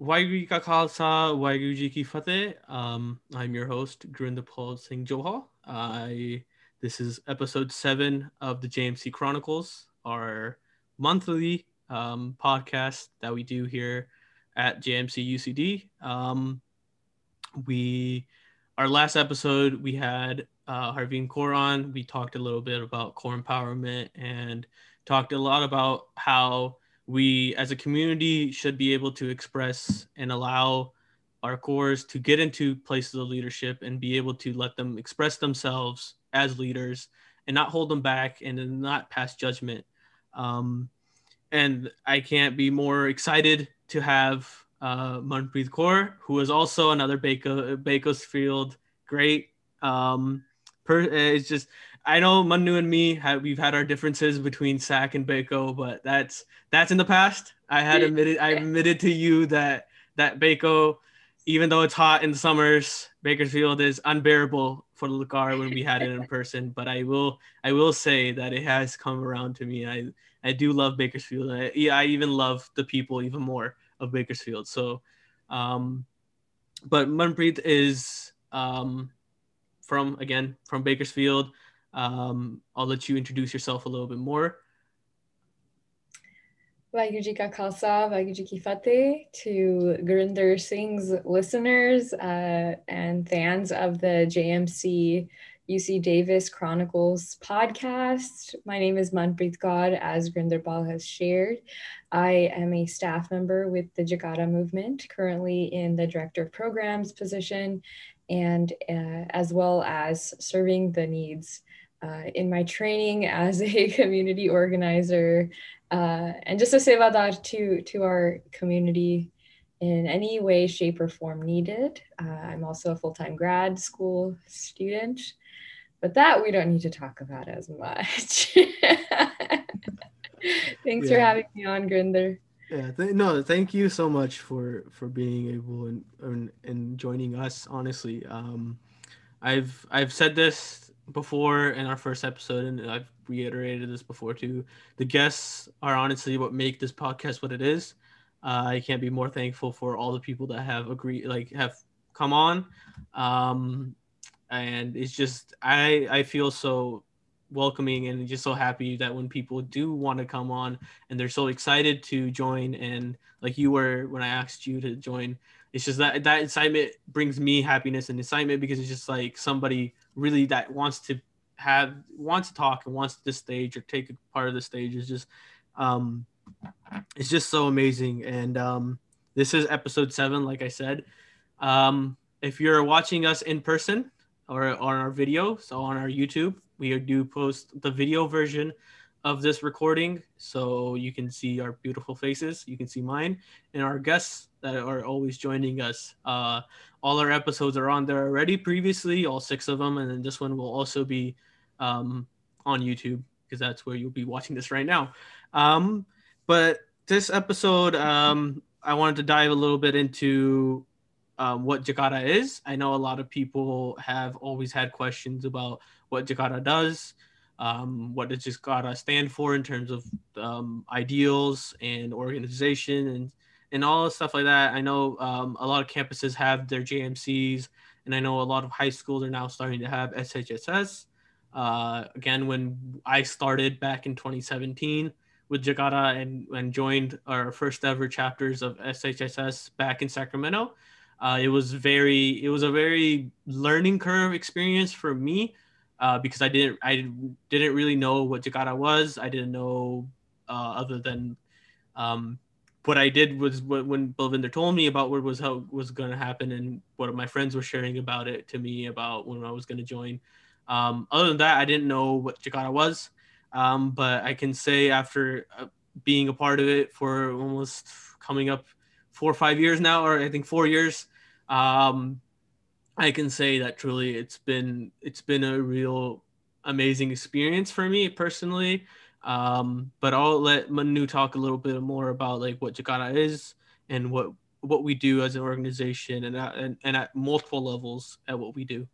Waheguru ka khalsa, ji ki fateh. Um, I'm your host, Gurinder Paul Singh Johal. I this is episode seven of the JMC Chronicles, our monthly um, podcast that we do here at JMC UCD. Um, we our last episode we had uh, Harveen Kaur on. We talked a little bit about Kaur empowerment and talked a lot about how we as a community should be able to express and allow our Kaurs to get into places of leadership and be able to let them express themselves as leaders and not hold them back and not pass judgment. Um, and I can't be more excited to have uh, Manpreet Kaur, who is also another Baco, Bakersfield great. Um, per, it's just I know Manu and me have we've had our differences between SAC and Baco, but that's that's in the past. I had admitted I admitted to you that that Baco, even though it's hot in the summers, Bakersfield is unbearable for the car when we had it in person. But I will I will say that it has come around to me. I I do love Bakersfield. I, I even love the people even more of Bakersfield. So, um, but Manpreet is um, from again from Bakersfield. Um, I'll let you introduce yourself a little bit more. Waheguru Ka Khalsa, Waheguru Ki Fateh to Gurinder Singh's listeners uh, and fans of the JMC UC Davis Chronicles podcast. My name is Manpreet Kaur, as Gurinder Bal has shared. I am a staff member with the Jakara movement, currently in the Director of Programs position, and uh, as well as serving the needs uh, in my training as a community organizer, uh, and just to say about that to, to our community in any way, shape, or form needed. Uh, I'm also a full time grad school student, but that we don't need to talk about as much. Thanks yeah. for having me on, Gurinder. Yeah, th- no, thank you so much for for being able and and, and joining us. Honestly, um, I've I've said this before in our first episode, and I've reiterated this before too. The guests are honestly what make this podcast what it is. Uh, I can't be more thankful for all the people that have agreed, like have come on, um, and it's just I I feel so welcoming and just so happy that when people do want to come on and they're so excited to join and like you were when I asked you to join, it's just that that excitement brings me happiness and excitement because it's just like somebody really that wants to have wants to talk and wants this stage or take a part of the stage is just um it's just so amazing. And um this is episode seven like i said. Um if you're watching us in person or on our video so on our youtube we do post the video version of this recording so you can see our beautiful faces you can see mine and our guests that are always joining us uh all our episodes are on there already previously, all six of them, and then this one will also be um, on YouTube because that's where you'll be watching this right now. Um, but this episode, um, I wanted to dive a little bit into um, what Jakara is. I know a lot of people have always had questions about what Jakara does. Um, what does Jakara stand for in terms of um, ideals and organization and and all stuff like that. I know um, a lot of campuses have their JMCs, and I know a lot of high schools are now starting to have SHSS. Uh, again, when I started back in 2017 with Jakara and, and joined our first ever chapters of SHSS back in Sacramento, uh, it was very it was a very learning curve experience for me uh, because I didn't I didn't really know what Jakara was. I didn't know uh, other than um, what I did was when Belvinder told me about what was how was going to happen and what my friends were sharing about it to me about when I was going to join. Um, other than that, I didn't know what Jakara was, um, but I can say after uh, being a part of it for almost coming up four or five years now, or I think four years, um, I can say that truly it's been it's been a real amazing experience for me personally. Um, but I'll let Manu talk a little bit more about like what Jakara is and what what we do as an organization and at, and, and at multiple levels at what we do.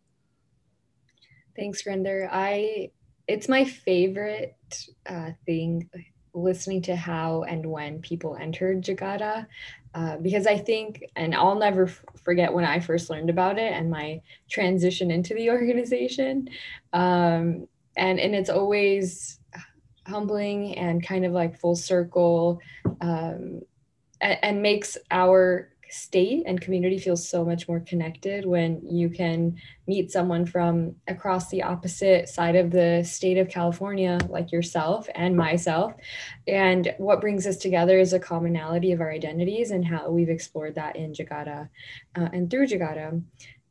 Thanks, Render. I it's my favorite uh, thing listening to how and when people entered Jakara. Uh, because I think, and I'll never f- forget when I first learned about it and my transition into the organization. Um, and, and it's always humbling and kind of like full circle um, and, and makes our state and community feels so much more connected when you can meet someone from across the opposite side of the state of California, like yourself and myself. And what brings us together is a commonality of our identities and how we've explored that in Jakara uh, and through Jakara.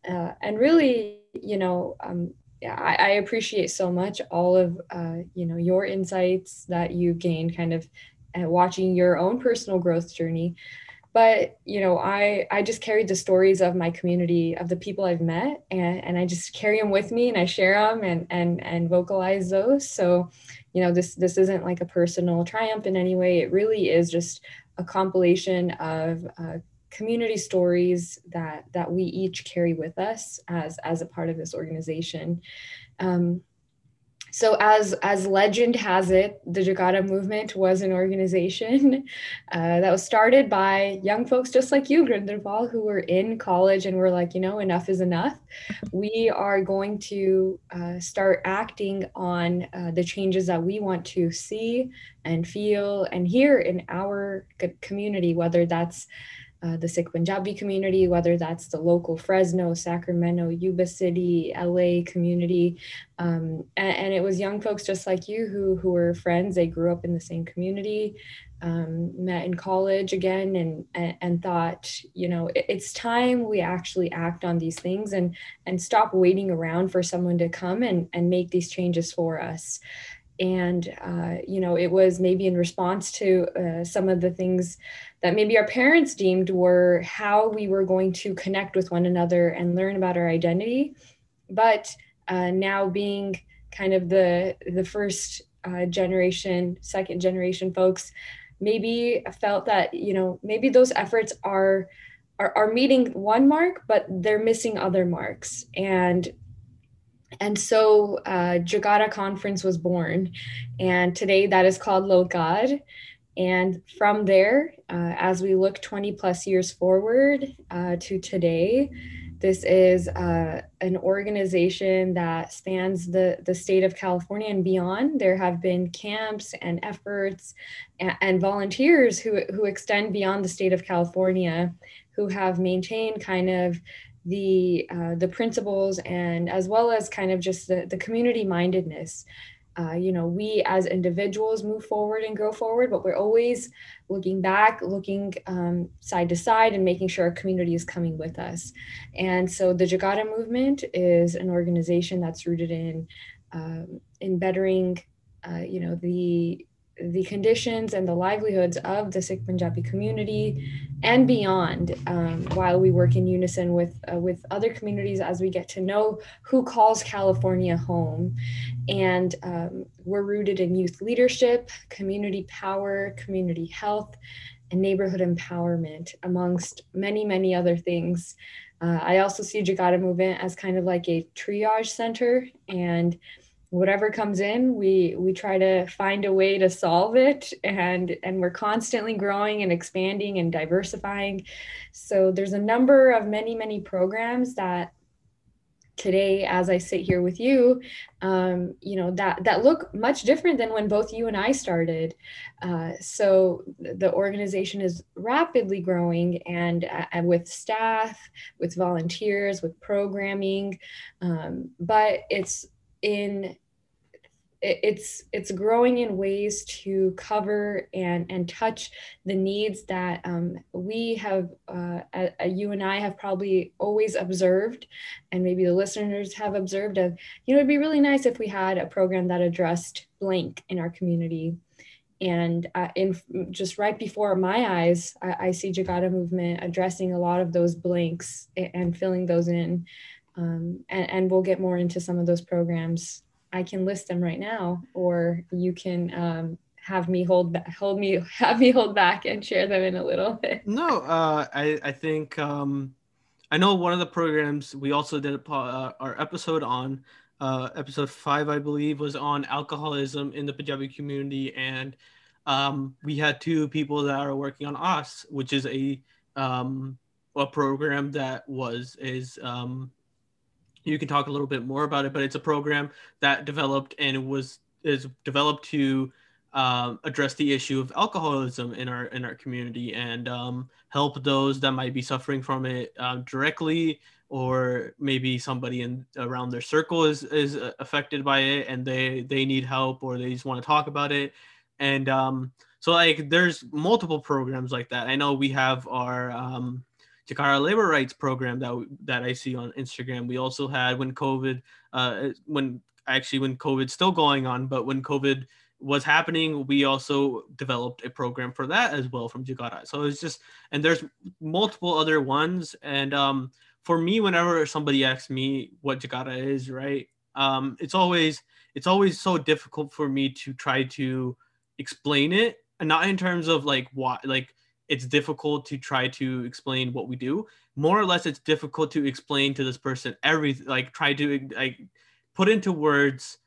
Uh, and really, you know, um, I, I, appreciate so much all of uh, you know your insights that you gained kind of uh, watching your own personal growth journey but you know i i just carried the stories of my community of the people i've met and, and i just carry them with me and i share them and and and vocalize those. So you know this this isn't like a personal triumph in any way. It really is just a compilation of uh, community stories that that we each carry with us as as a part of this organization. Um, so as as legend has it the Jakara movement was an organization uh, that was started by young folks just like you grinderval who were in college and were like you know enough is enough. We are going to uh, start acting on uh, the changes that we want to see and feel and hear in our community whether that's uh, the Sikh Punjabi community, whether that's the local Fresno, Sacramento, Yuba City, LA community. Um, and, and, it was young folks just like you who, who were friends. They grew up in the same community, um, met in college again, and, and, and thought, you know, it, it's time we actually act on these things and, and stop waiting around for someone to come and, and make these changes for us and uh, you know it was maybe in response to uh, some of the things that maybe our parents deemed were how we were going to connect with one another and learn about our identity. But uh, now being kind of the the first uh, generation second generation folks maybe felt that you know maybe those efforts are are, are meeting one mark but they're missing other marks. And and so uh, Jakara Conference was born, and today that is called Lohgarh. And from there, uh, as we look 20 plus years forward uh, to today, this is uh, an organization that spans the, the state of California and beyond. There have been camps and efforts and, and volunteers who, who extend beyond the state of California who have maintained kind of the uh, the principles and as well as kind of just the, the community mindedness. Uh, you know we as individuals move forward and grow forward but we're always looking back looking um, side to side and making sure our community is coming with us. And so the Jakara movement is an organization that's rooted in um, in bettering uh, you know the the conditions and the livelihoods of the Sikh Punjabi community and beyond um, while we work in unison with uh, with other communities as we get to know who calls California home. And um, we're rooted in youth leadership community power community health and neighborhood empowerment amongst many many other things. Uh, I also see Jakara movement as kind of like a triage center and whatever comes in we we try to find a way to solve it. And and we're constantly growing and expanding and diversifying. So there's a number of many many programs that today as i sit here with you um, you know that that look much different than when both you and i started. Uh, so the organization is rapidly growing and uh, with staff with volunteers with programming. Um, but it's in it's it's growing in ways to cover and and touch the needs that um, we have uh, you and I have probably always observed and maybe the listeners have observed of you know it'd be really nice if we had a program that addressed blank in our community. And uh, in just right before my eyes I, I, see Jakara movement addressing a lot of those blanks and, and filling those in um, and, and we'll get more into some of those programs I can list them right now, or you can um, have me hold back, hold me, have me hold back and share them in a little bit. No, uh, I I think um, I know one of the programs we also did a, uh, our episode on uh, episode five, I believe, was on alcoholism in the Punjabi community, and um, we had two people that are working on us, which is a um, a program that was is um, you can talk a little bit more about it, but it's a program that developed and was is developed to um, address the issue of alcoholism in our in our community and um, help those that might be suffering from it uh, directly or maybe somebody in around their circle is is affected by it and they they need help or they just want to talk about it. And um, so like there's multiple programs like that. I know we have our um, Jakara labor rights program that that I see on Instagram. We also had when COVID, uh, when actually when COVID's still going on, but when COVID was happening, we also developed a program for that as well from Jakara. So it's just, and there's multiple other ones. And um, for me, whenever somebody asks me what Jakara is, right, um, it's always it's always so difficult for me to try to explain it, and not in terms of like what like it's difficult to try to explain what we do. More or less, it's difficult to explain to this person everything, like try to like put into words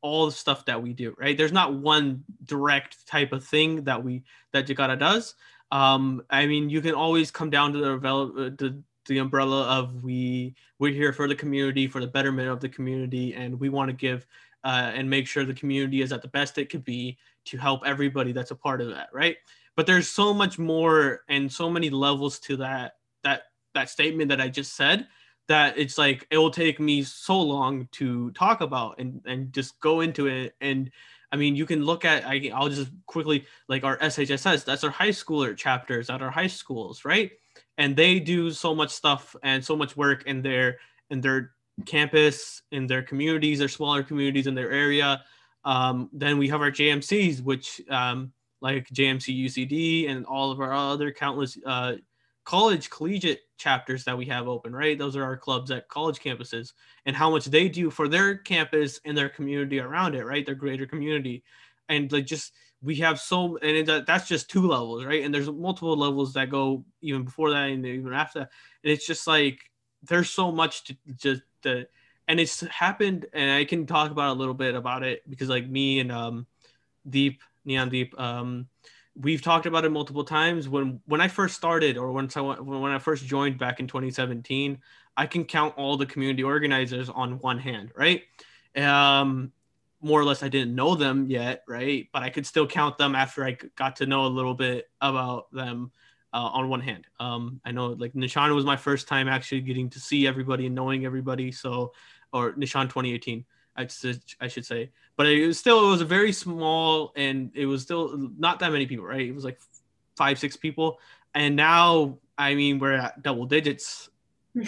all the stuff that we do right? There's not one direct type of thing that we that Jakara does. Um i mean you can always come down to the uh, the, the umbrella of we we're here for the community for the betterment of the community and we want to give uh, and make sure the community is at the best it could be to help everybody that's a part of that right but there's so much more and so many levels to that that that statement that i just said that it's like it will take me so long to talk about and and just go into it and I mean, you can look at. I, I'll just quickly like our SHSS. That's our high schooler chapters at our high schools, right? And they do so much stuff and so much work in their in their campus, in their communities, their smaller communities in their area. Um, then we have our JMCs, which um, like JMC UCD and all of our other countless uh, college collegiate chapters that we have open, right? Those are our clubs at college campuses and how much they do for their campus and their community around it, right? Their greater community. And like just we have so and it, that's just two levels, right? And there's multiple levels that go even before that and even after that. And it's just like there's so much to just to, and it's happened and I can talk about a little bit about it because like me and um Deep Neon Deep um we've talked about it multiple times. When when I first started, or when I when I first joined back in 2017, I can count all the community organizers on one hand, right? Um, more or less, I didn't know them yet, right? But I could still count them after I got to know a little bit about them uh, on one hand. Um, I know like Nishan was my first time actually getting to see everybody and knowing everybody. So, or Nishan 2018. I should, I should say. But it was still it was a very small and it was still not that many people, right? It was like five, six people. And now I mean we're at double digits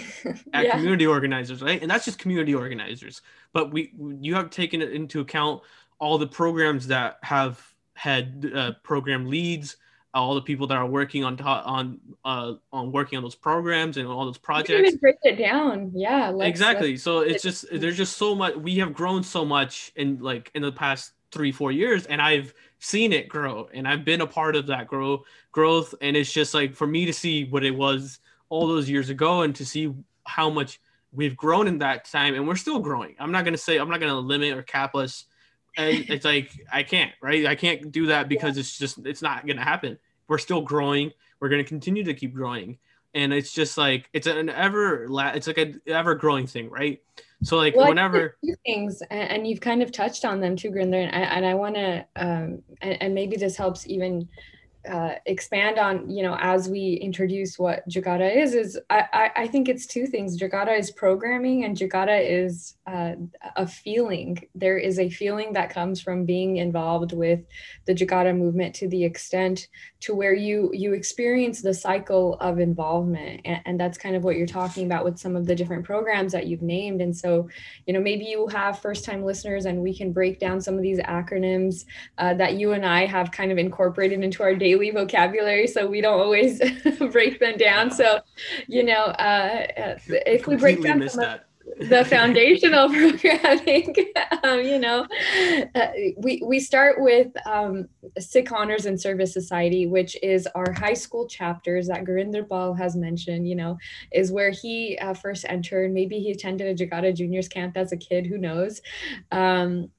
at yeah. community organizers, right? And that's just community organizers. But we you have taken it into account all the programs that have had uh, program leads, all the people that are working on on uh, on working on those programs and all those projects. Even break it down, yeah. Exactly. So it's just there's just so much. We have grown so much in like in the past three four years, and I've seen it grow, and I've been a part of that grow growth. And it's just like for me to see what it was all those years ago, and to see how much we've grown in that time, and we're still growing. I'm not gonna say I'm not gonna limit or cap us and it's like I can't, right? I can't do that because it's just it's not gonna happen. We're still growing. We're gonna continue to keep growing, and it's just like it's an ever it's like an ever growing thing, right? So like well, whenever things, and you've kind of touched on them too, Grinder, and I, and I want to, um, and, and maybe this helps even uh, expand on, you know, as we introduce what Jakara is, is I, I, I think it's two things. Jakara is programming and Jakara is uh, a feeling. There is a feeling that comes from being involved with the Jakara movement to the extent to where you you experience the cycle of involvement. And, and that's kind of what you're talking about with some of the different programs that you've named. And so, you know, maybe you have first time listeners and we can break down some of these acronyms uh, that you and I have kind of incorporated into our daily daily vocabulary, so we don't always break them down. So, you know, uh, uh if we break down the foundational programming, um, you know, uh, we we start with um, Sikh Honors and Service Society, which is our high school chapters that Gurinder Pal has mentioned. You know, is where he uh, first entered. Maybe he attended a Jakara Juniors camp as a kid. Who knows? Um,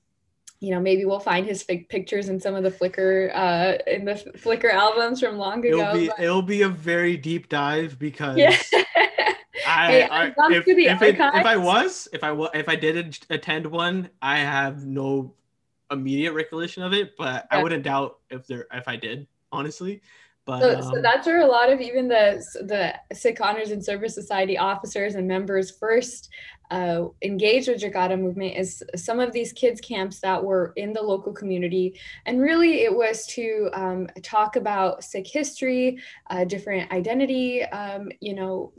you know, maybe we'll find his fake pictures in some of the Flickr uh, in the Flickr albums from long ago. It'll be but... it'll be a very deep dive because yeah. I, Hey, I, if, if, it, if I was if I if I did attend one, I have no immediate recollection of it, but I wouldn't doubt if there if I did honestly. But So, so um, that's where a lot of even the the Sikh Honors and Service Society officers and members first uh, engaged with Jakara movement is some of these kids camps that were in the local community, and really it was to um, talk about Sikh history, uh, different identity, um, you know,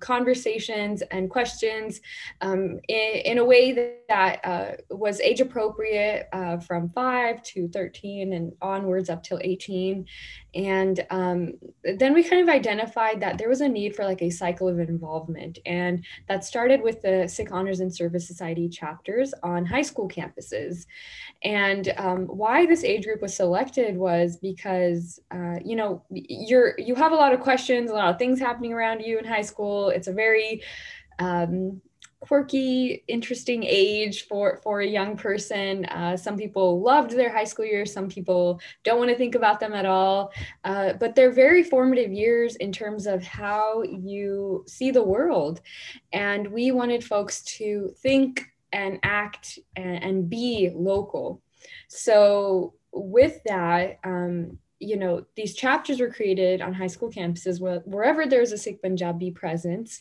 conversations and questions um, in, in a way that, that uh, was age appropriate uh, from five to thirteen and onwards up till eighteen. And um, then we kind of identified that there was a need for like a cycle of involvement. And that started with the Sikh Honors and Service Society chapters on high school campuses. And um, why this age group was selected was because, uh, you know, you're, you have a lot of questions, a lot of things happening around you in high school. It's a very, um, quirky, interesting age for for a young person. Uh, some people loved their high school years. Some people don't want to think about them at all. Uh, but they're very formative years in terms of how you see the world. And we wanted folks to think and act and, and be local. So with that. Um, you know, these chapters were created on high school campuses where, wherever there's a Sikh Punjabi presence.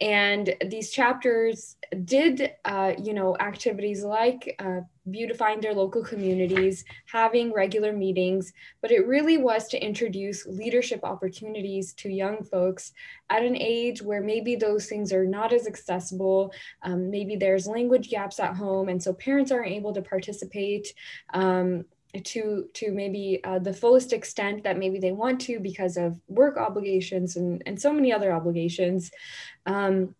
And these chapters did, uh, you know, activities like uh, beautifying their local communities, having regular meetings, but it really was to introduce leadership opportunities to young folks at an age where maybe those things are not as accessible. Um, maybe there's language gaps at home, and so parents aren't able to participate. Um, to to maybe uh, the fullest extent that maybe they want to because of work obligations and and so many other obligations. Um,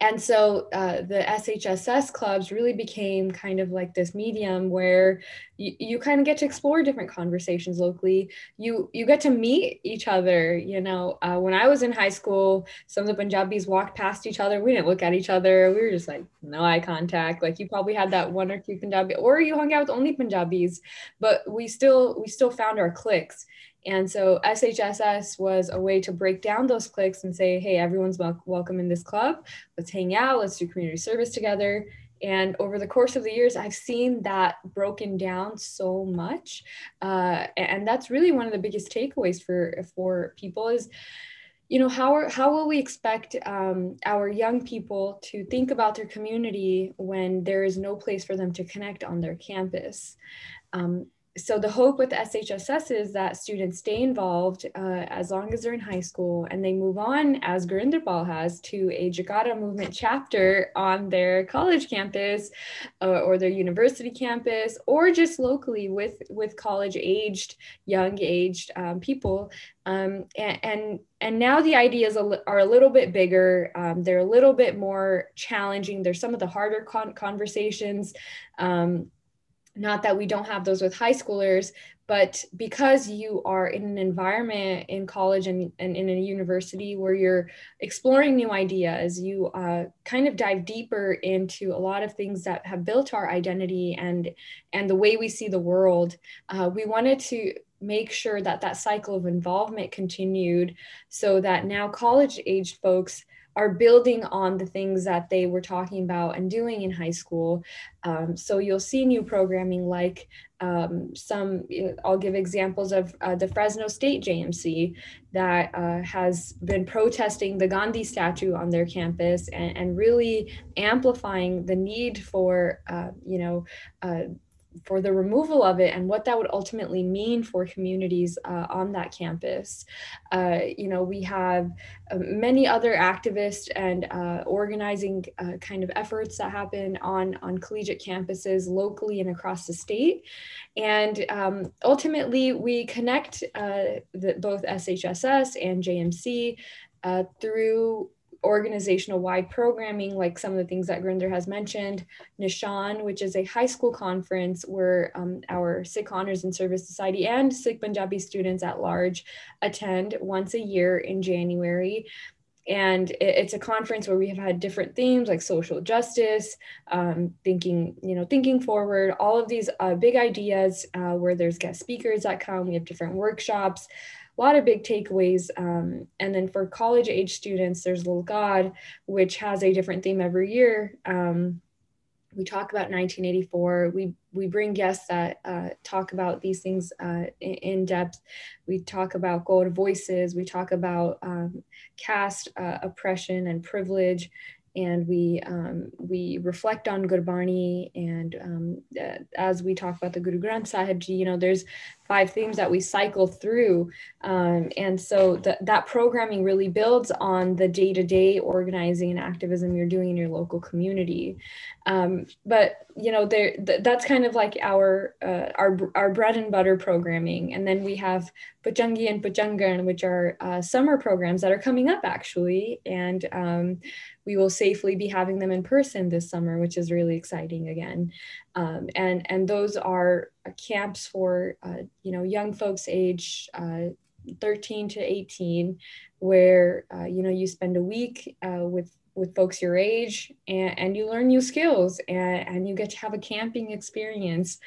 and so uh, the SHSS clubs really became kind of like this medium where you, you kind of get to explore different conversations locally. You you get to meet each other. You know, uh, when I was in high school, some of the Punjabis walked past each other. We didn't look at each other. We were just like no eye contact. Like you probably had that one or two Punjabi, or you hung out with only Punjabis, but we still we still found our cliques. And so SHSS was a way to break down those cliques and say, hey, everyone's wel- welcome in this club. Let's hang out. Let's do community service together. And over the course of the years, I've seen that broken down so much. Uh, and that's really one of the biggest takeaways for, for people is, you know, how, are, how will we expect um, our young people to think about their community when there is no place for them to connect on their campus? Um, so the hope with SHSS is that students stay involved uh, as long as they're in high school and they move on as Gurinderbal has to a Jakara movement chapter on their college campus uh, or their university campus or just locally with with college aged young aged um, people. Um, and, and and now the ideas are a little bit bigger. Um, they're a little bit more challenging. There's some of the harder con- conversations. Um, not that we don't have those with high schoolers but because you are in an environment in college and, and in a university where you're exploring new ideas you uh, kind of dive deeper into a lot of things that have built our identity and and the way we see the world uh, we wanted to make sure that that cycle of involvement continued so that now college aged folks are building on the things that they were talking about and doing in high school. Um, so you'll see new programming like um, some, I'll give examples of uh, the Fresno State JMC that uh, has been protesting the Gandhi statue on their campus and, and really amplifying the need for, uh, you know, uh, for the removal of it and what that would ultimately mean for communities uh, on that campus. Uh, you know, we have uh, many other activists and uh, organizing uh, kind of efforts that happen on, on collegiate campuses locally and across the state. And um, ultimately, we connect uh, the, both SHSS and JMC through organizational wide programming, like some of the things that Gurinder has mentioned, Nishan, which is a high school conference where um, our Sikh Honors and Service Society and Sikh Punjabi students at large attend once a year in January. And it's a conference where we have had different themes like social justice um, thinking you know thinking forward all of these uh, big ideas uh, where there's guest speakers that come. We have different workshops a lot of big takeaways um, and then for college age students there's Lohgarh which has a different theme every year. Um, we talk about 1984 we we bring guests that uh, talk about these things uh, in, depth. We talk about gold voices. We talk about um, caste uh, oppression and privilege. And we um, we reflect on Gurbani and um, uh, as we talk about the Guru Granth Sahib Ji, you know, there's five themes that we cycle through, um, and so th- that programming really builds on the day-to-day organizing and activism you're doing in your local community. Um, but you know, there th- that's kind of like our uh, our our bread and butter programming, and then we have Pachangi and Pachangan, which are uh, summer programs that are coming up actually, and um, we will safely be having them in person this summer, which is really exciting again. Um, and and those are camps for uh, you know young folks age uh, 13 to 18, where uh, you know you spend a week uh, with with folks your age and, and you learn new skills and, and you get to have a camping experience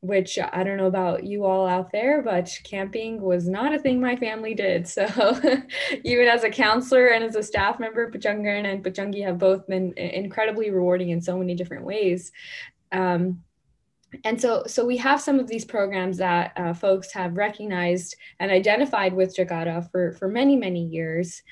which I don't know about you all out there, but camping was not a thing my family did. So even as a counselor and as a staff member, Pachangan and Pachangi have both been incredibly rewarding in so many different ways. Um, and so, so we have some of these programs that uh, folks have recognized and identified with Jakara for, for many, many years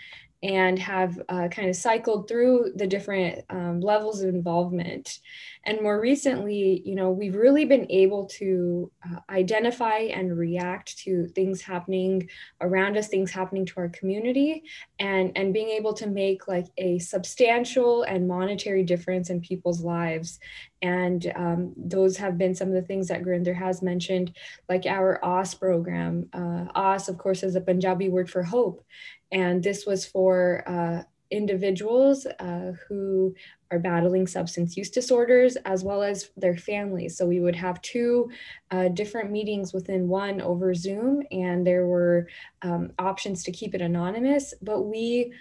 and have uh, kind of cycled through the different um, levels of involvement. And more recently, you know, we've really been able to uh, identify and react to things happening around us, things happening to our community, and, and being able to make like a substantial and monetary difference in people's lives. And um, those have been some of the things that Gurinder has mentioned, like our OS program. Uh, OS, of course, is a Punjabi word for hope. And this was for uh, individuals uh, who are battling substance use disorders as well as their families. So we would have two uh, different meetings within one over Zoom, and there were um, options to keep it anonymous, but we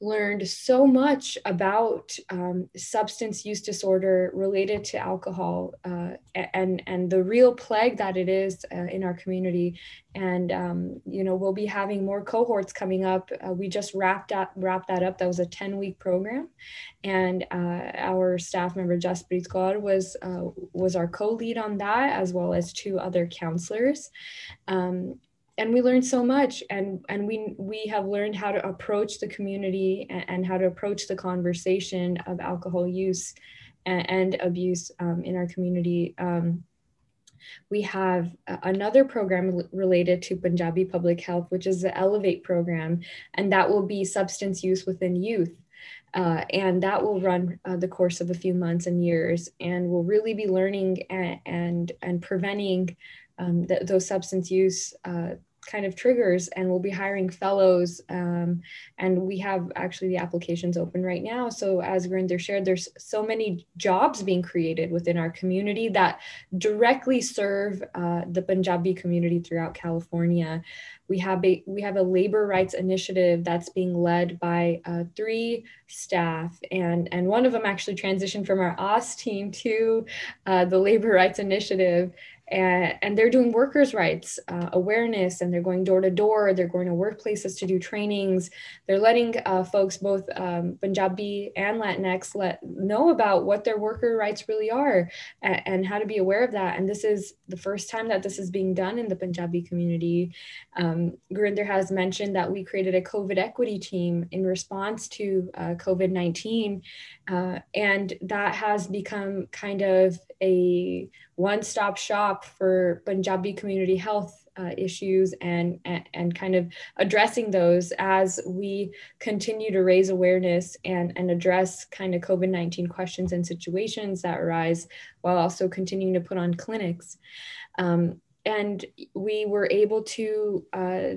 learned so much about um, substance use disorder related to alcohol uh, and and the real plague that it is uh, in our community. And um, you know we'll be having more cohorts coming up. Uh, we just wrapped up wrapped that up. That was a 10 week program. And uh, our staff member Jasprit Kaur was uh, was our co-lead on that as well as two other counselors. Um, and we learned so much and and we we have learned how to approach the community and, and how to approach the conversation of alcohol use and, and abuse um, in our community um, we have another program related to Punjabi public health, which is the Elevate program, and that will be substance use within youth. Uh, and that will run uh, the course of a few months and years, and we'll really be learning and and, and preventing um, th- those substance use uh, kind of triggers and we'll be hiring fellows um, and we have actually the applications open right now. So as Gurinder shared there's so many jobs being created within our community that directly serve uh, the punjabi community throughout california. We have a we have a labor rights initiative that's being led by uh, three staff and and one of them actually transitioned from our OS team to uh, the labor rights initiative and, and they're doing workers' rights uh, awareness and they're going door to door. They're going to workplaces to do trainings. They're letting uh, folks, both um, Punjabi and Latinx, let know about what their worker rights really are and, and, how to be aware of that. And this is the first time that this is being done in the Punjabi community. Um, Gurinder has mentioned that we created a COVID equity team in response to uh, COVID 19. Uh, and that has become kind of a one-stop shop for Punjabi community health uh, issues and, and, and kind of addressing those as we continue to raise awareness and and address kind of COVID-19 questions and situations that arise while also continuing to put on clinics. Um, and we were able to uh,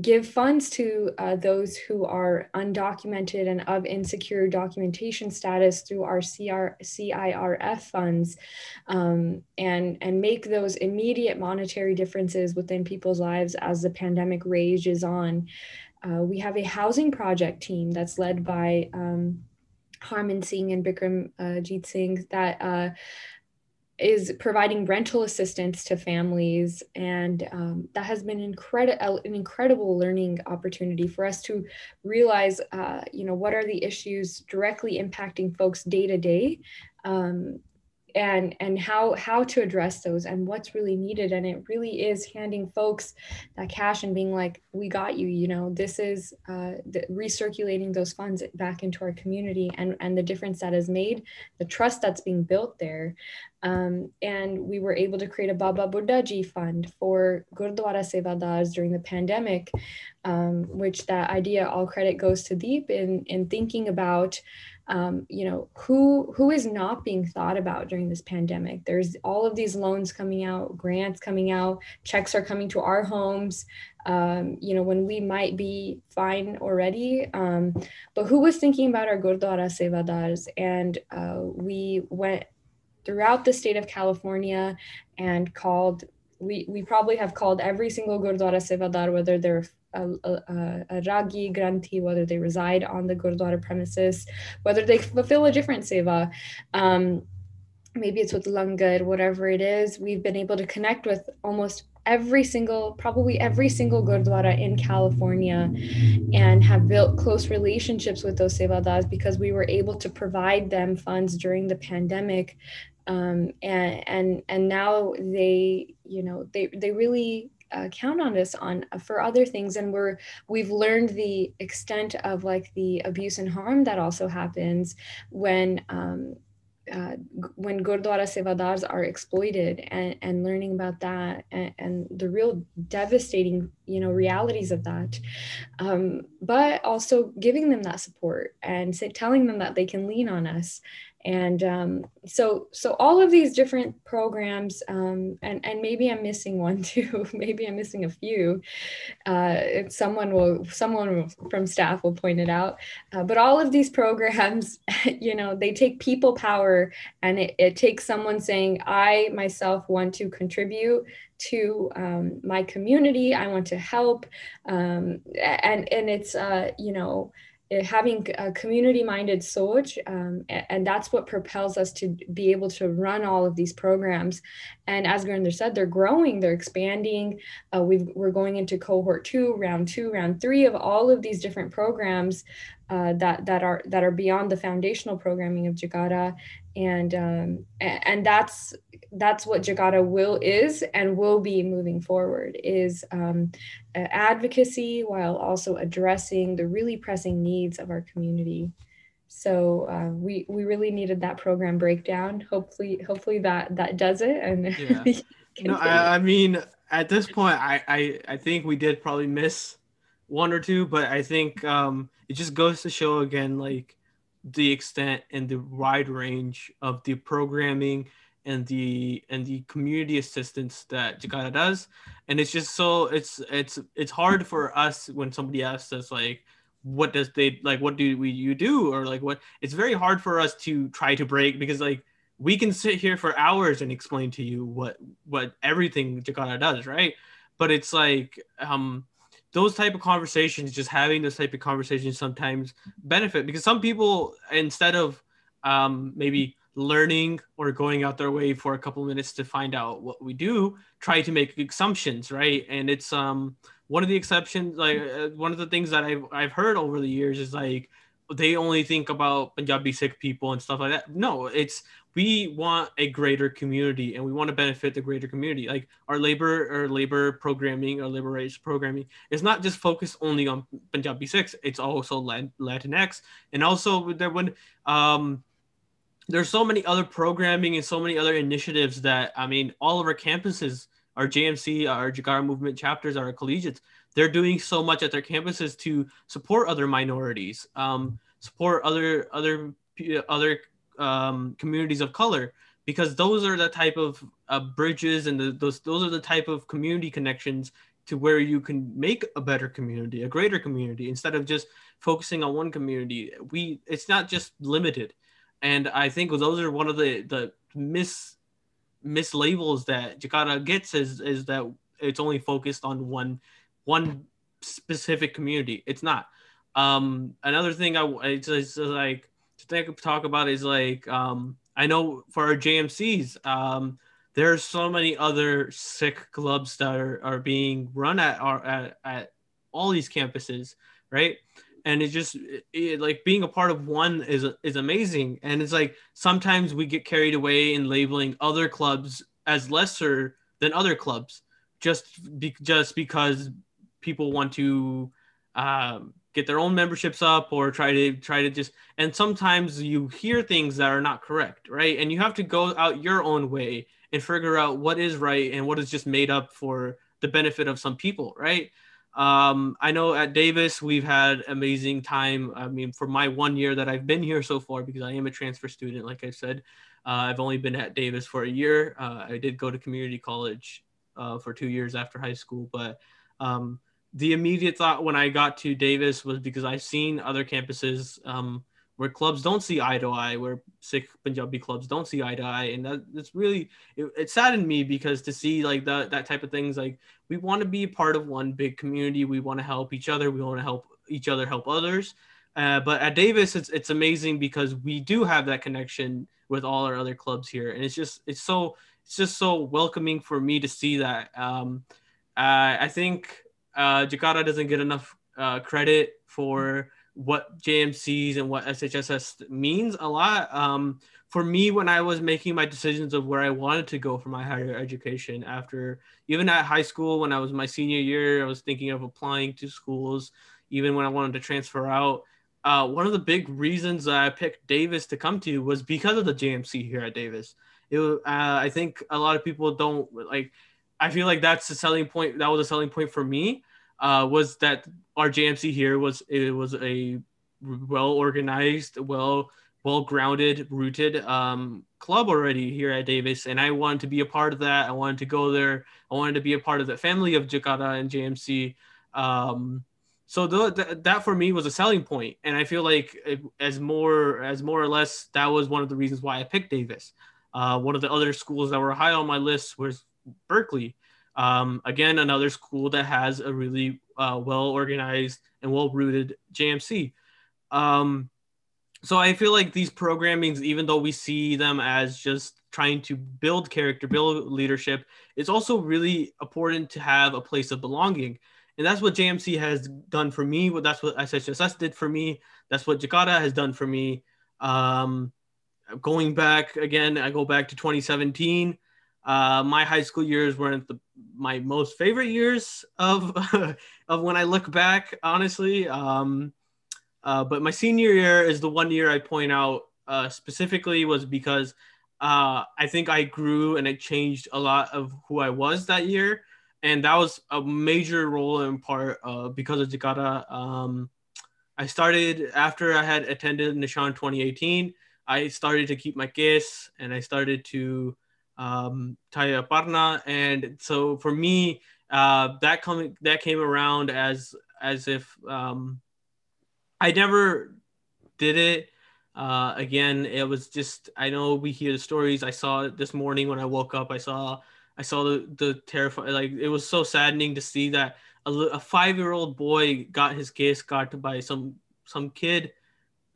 give funds to uh, those who are undocumented and of insecure documentation status through our CR, CIRF funds um, and, and make those immediate monetary differences within people's lives as the pandemic rages on. Uh, we have a housing project team that's led by um, Harman Singh and Bikram uh, Jeet Singh that uh, is providing rental assistance to families. And um, that has been incredible an incredible learning opportunity for us to realize uh, you know what are the issues directly impacting folks day to day. Um, and and how how to address those and what's really needed. And it really is handing folks that cash and being like we got you you know this is uh, the, recirculating those funds back into our community and and the difference that is made the trust that's being built there. Um, and we were able to create a Baba Buddha Ji fund for Gurdwara Sevadars during the pandemic, um, which that idea, all credit goes to Deep in, in thinking about um, you know who who is not being thought about during this pandemic? There's all of these loans coming out grants coming out checks are coming to our homes um, you know when we might be fine already. Um, but who was thinking about our gurdwara sevadars and uh, we went throughout the state of california and called we, we probably have called every single Gurdwara Sevadar, whether they're a, a, a Ragi Granthi, whether they reside on the Gurdwara premises, whether they fulfill a different seva. Um, maybe it's with Langar, whatever it is. We've been able to connect with almost every single, probably every single Gurdwara in California and have built close relationships with those Sevadars because we were able to provide them funds during the pandemic. Um, and, and, and now they, you know, they, they really uh, count on us on uh, for other things and we're we've learned the extent of like the abuse and harm that also happens when um, uh, when Gurdwara Sevadars are exploited and, and learning about that and, and, the real devastating, you know, realities of that. Um, but also giving them that support and say, telling them that they can lean on us and um, so so all of these different programs um, and and maybe i'm missing one too. Maybe i'm missing a few. Uh, someone will someone from staff will point it out. Uh, but all of these programs you know they take people power and it, it takes someone saying i myself want to contribute to um, my community. I want to help. Um, and and it's uh, you know having a community minded soch um, and that's what propels us to be able to run all of these programs. And as Gurinder said they're growing they're expanding. Uh, we are going into cohort two round two round three of all of these different programs uh, that that are that are beyond the foundational programming of Jakara and um, and that's that's what Jakara will is and will be moving forward is um, advocacy while also addressing the really pressing needs of our community. So uh, we we really needed that program breakdown. Hopefully, hopefully that that does it. And yeah. no, I, I, mean at this point, I, I I think we did probably miss one or two, but I think um, it just goes to show again like the extent and the wide range of the programming and the and the community assistance that Jakara does. And it's just so it's it's it's hard for us when somebody asks us like what does they like what do we you do or like what it's very hard for us to try to break because like we can sit here for hours and explain to you what what everything Jakara does, right? But it's like um those type of conversations, just having those type of conversations sometimes benefit because some people instead of um maybe learning or going out their way for a couple minutes to find out what we do try to make assumptions right? And it's um one of the exceptions like uh, one of the things that I've, I've heard over the years is like they only think about punjabi sikh people and stuff like that. No it's we want a greater community and we want to benefit the greater community. Like our labor or labor programming or labor rights programming is not just focused only on punjabi sikhs. It's also latinx. And also there when um there's so many other programming and so many other initiatives that I mean, all of our campuses, our JMC, our Jakara movement chapters, our collegiates, they're doing so much at their campuses to support other minorities, um, support other other other um, communities of color, because those are the type of uh, bridges and the, those those are the type of community connections to where you can make a better community, a greater community, instead of just focusing on one community. We it's not just limited and I think those are one of the the mis mislabels that Jakara gets is is that it's only focused on one one specific community. It's not. Um, another thing I it's, like to think talk about is like um, I know for our JMCs, um, there's so many other Sikh clubs that are, are being run at our at, at all these campuses, right? And it's just it, like being a part of one is is amazing. And it's like sometimes we get carried away in labeling other clubs as lesser than other clubs, just be, just because people want to um, get their own memberships up or try to try to just and sometimes you hear things that are not correct right and you have to go out your own way and figure out what is right and what is just made up for the benefit of some people, right? Um, I know at Davis we've had amazing time. I mean, for my one year that I've been here so far, because I am a transfer student, like I said, uh, I've only been at Davis for a year. Uh, I did go to community college uh, for two years after high school, but um, the immediate thought when I got to Davis was because I've seen other campuses um, where clubs don't see eye to eye, where Sikh Punjabi clubs don't see eye to eye, and that it's really it, it saddened me because to see like that that type of things like we want to be part of one big community, we want to help each other, we want to help each other help others. Uh, but at Davis, it's it's amazing because we do have that connection with all our other clubs here, and it's just it's so it's just so welcoming for me to see that. Um, I think uh, Jakara doesn't get enough uh, credit for what JMCs and what SHSS means a lot. Um, for me, when I was making my decisions of where I wanted to go for my higher education, after even at high school, when I was my senior year, I was thinking of applying to schools, even when I wanted to transfer out. Uh, one of the big reasons I picked Davis to come to was because of the JMC here at Davis. It, uh, I think a lot of people don't like. I feel like that's the selling point. That was a selling point for me uh, was that our JMC here was it was a well organized, well well grounded, rooted um, club already here at Davis, and I wanted to be a part of that. I wanted to go there. I wanted to be a part of the family of Jakara and JMC. Um, so the, that for me was a selling point, and I feel like it, as more as more or less that was one of the reasons why I picked Davis. Uh, one of the other schools that were high on my list was Berkeley. Um, again, another school that has a really uh, well organized and well rooted JMC. Um, so I feel like these programmings, even though we see them as just trying to build character, build leadership, it's also really important to have a place of belonging. And that's what JMC has done for me. That's what SHSS did for me. That's what Jakara has done for me. Um, going back again, I go back to 2017. Uh, my high school years weren't the, my most favorite years of of when I look back, honestly. Um, uh, but my senior year is the one year I point out uh, specifically was because uh, I think I grew and it changed a lot of who I was that year, and that was a major role in part uh, because of Jakara. Um, I started after I had attended Nishan 2018. I started to keep my case and I started to um, Taya Parna. And so for me, uh, that coming that came around as as if um, I never did it. Uh, again, it was just I know we hear the stories. I saw it this morning when I woke up. I saw I saw the the terrifying like it was so saddening to see that a, a five year old boy got his case got by some some kid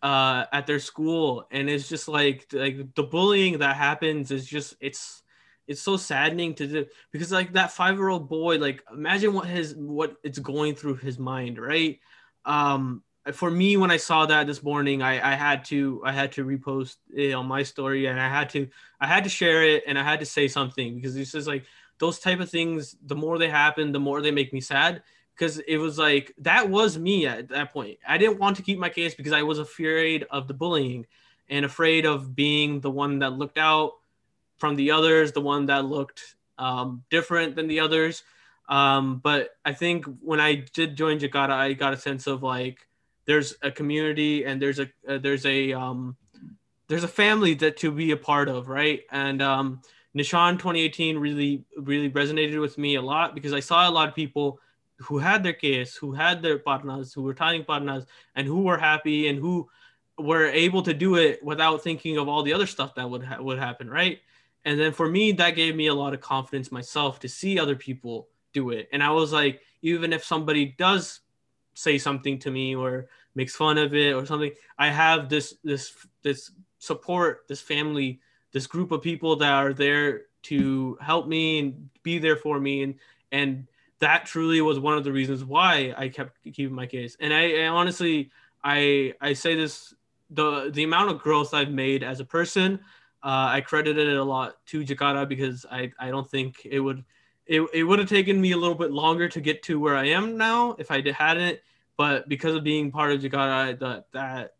uh, at their school, and it's just like like the bullying that happens is just it's it's so saddening to do because like that five year old boy like imagine what his what it's going through his mind right? Um for me when i saw that this morning i i had to i had to repost it on my story and i had to i had to share it and i had to say something because it's just like those type of things the more they happen the more they make me sad because it was like that was me at that point. I didn't want to keep my case because I was afraid of the bullying and afraid of being the one that looked out from the others, the one that looked um, different than the others. Um, but I think when I did join Jakara, I got a sense of like there's a community and there's a uh, there's a um, there's a family that to be a part of, right? And um, Nishan 2018 really really resonated with me a lot because I saw a lot of people who had their case, who had their partners, who were tying partners, and who were happy and who were able to do it without thinking of all the other stuff that would ha- would happen, right? And then for me, that gave me a lot of confidence myself to see other people do it. And I was like, even if somebody does say something to me or makes fun of it or something, I have this this this support, this family, this group of people that are there to help me and be there for me and and that truly was one of the reasons why I kept keeping my case. And I, I honestly I I say this the the amount of growth I've made as a person, uh, I credited it a lot to Jakara because I, I don't think it would it, it would have taken me a little bit longer to get to where I am now if I hadn't. But because of being part of Jakara, that that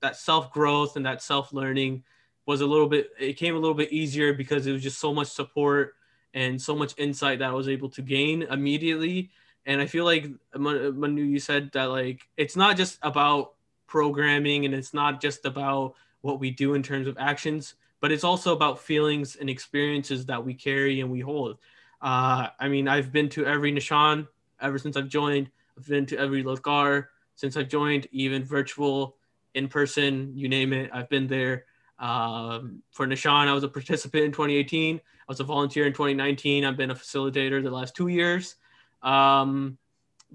that self growth and that self learning was a little bit it came a little bit easier because it was just so much support and so much insight that I was able to gain immediately. And I feel like Manu, you said that like it's not just about programming and it's not just about what we do in terms of actions, but it's also about feelings and experiences that we carry and we hold. Uh, I mean, I've been to every Nishan ever since I've joined. I've been to every Lalkar since I've joined, even virtual, in person, you name it. I've been there. Um, for Nishan, I was a participant in 2018. I was a volunteer in 2019. I've been a facilitator the last two years. Um,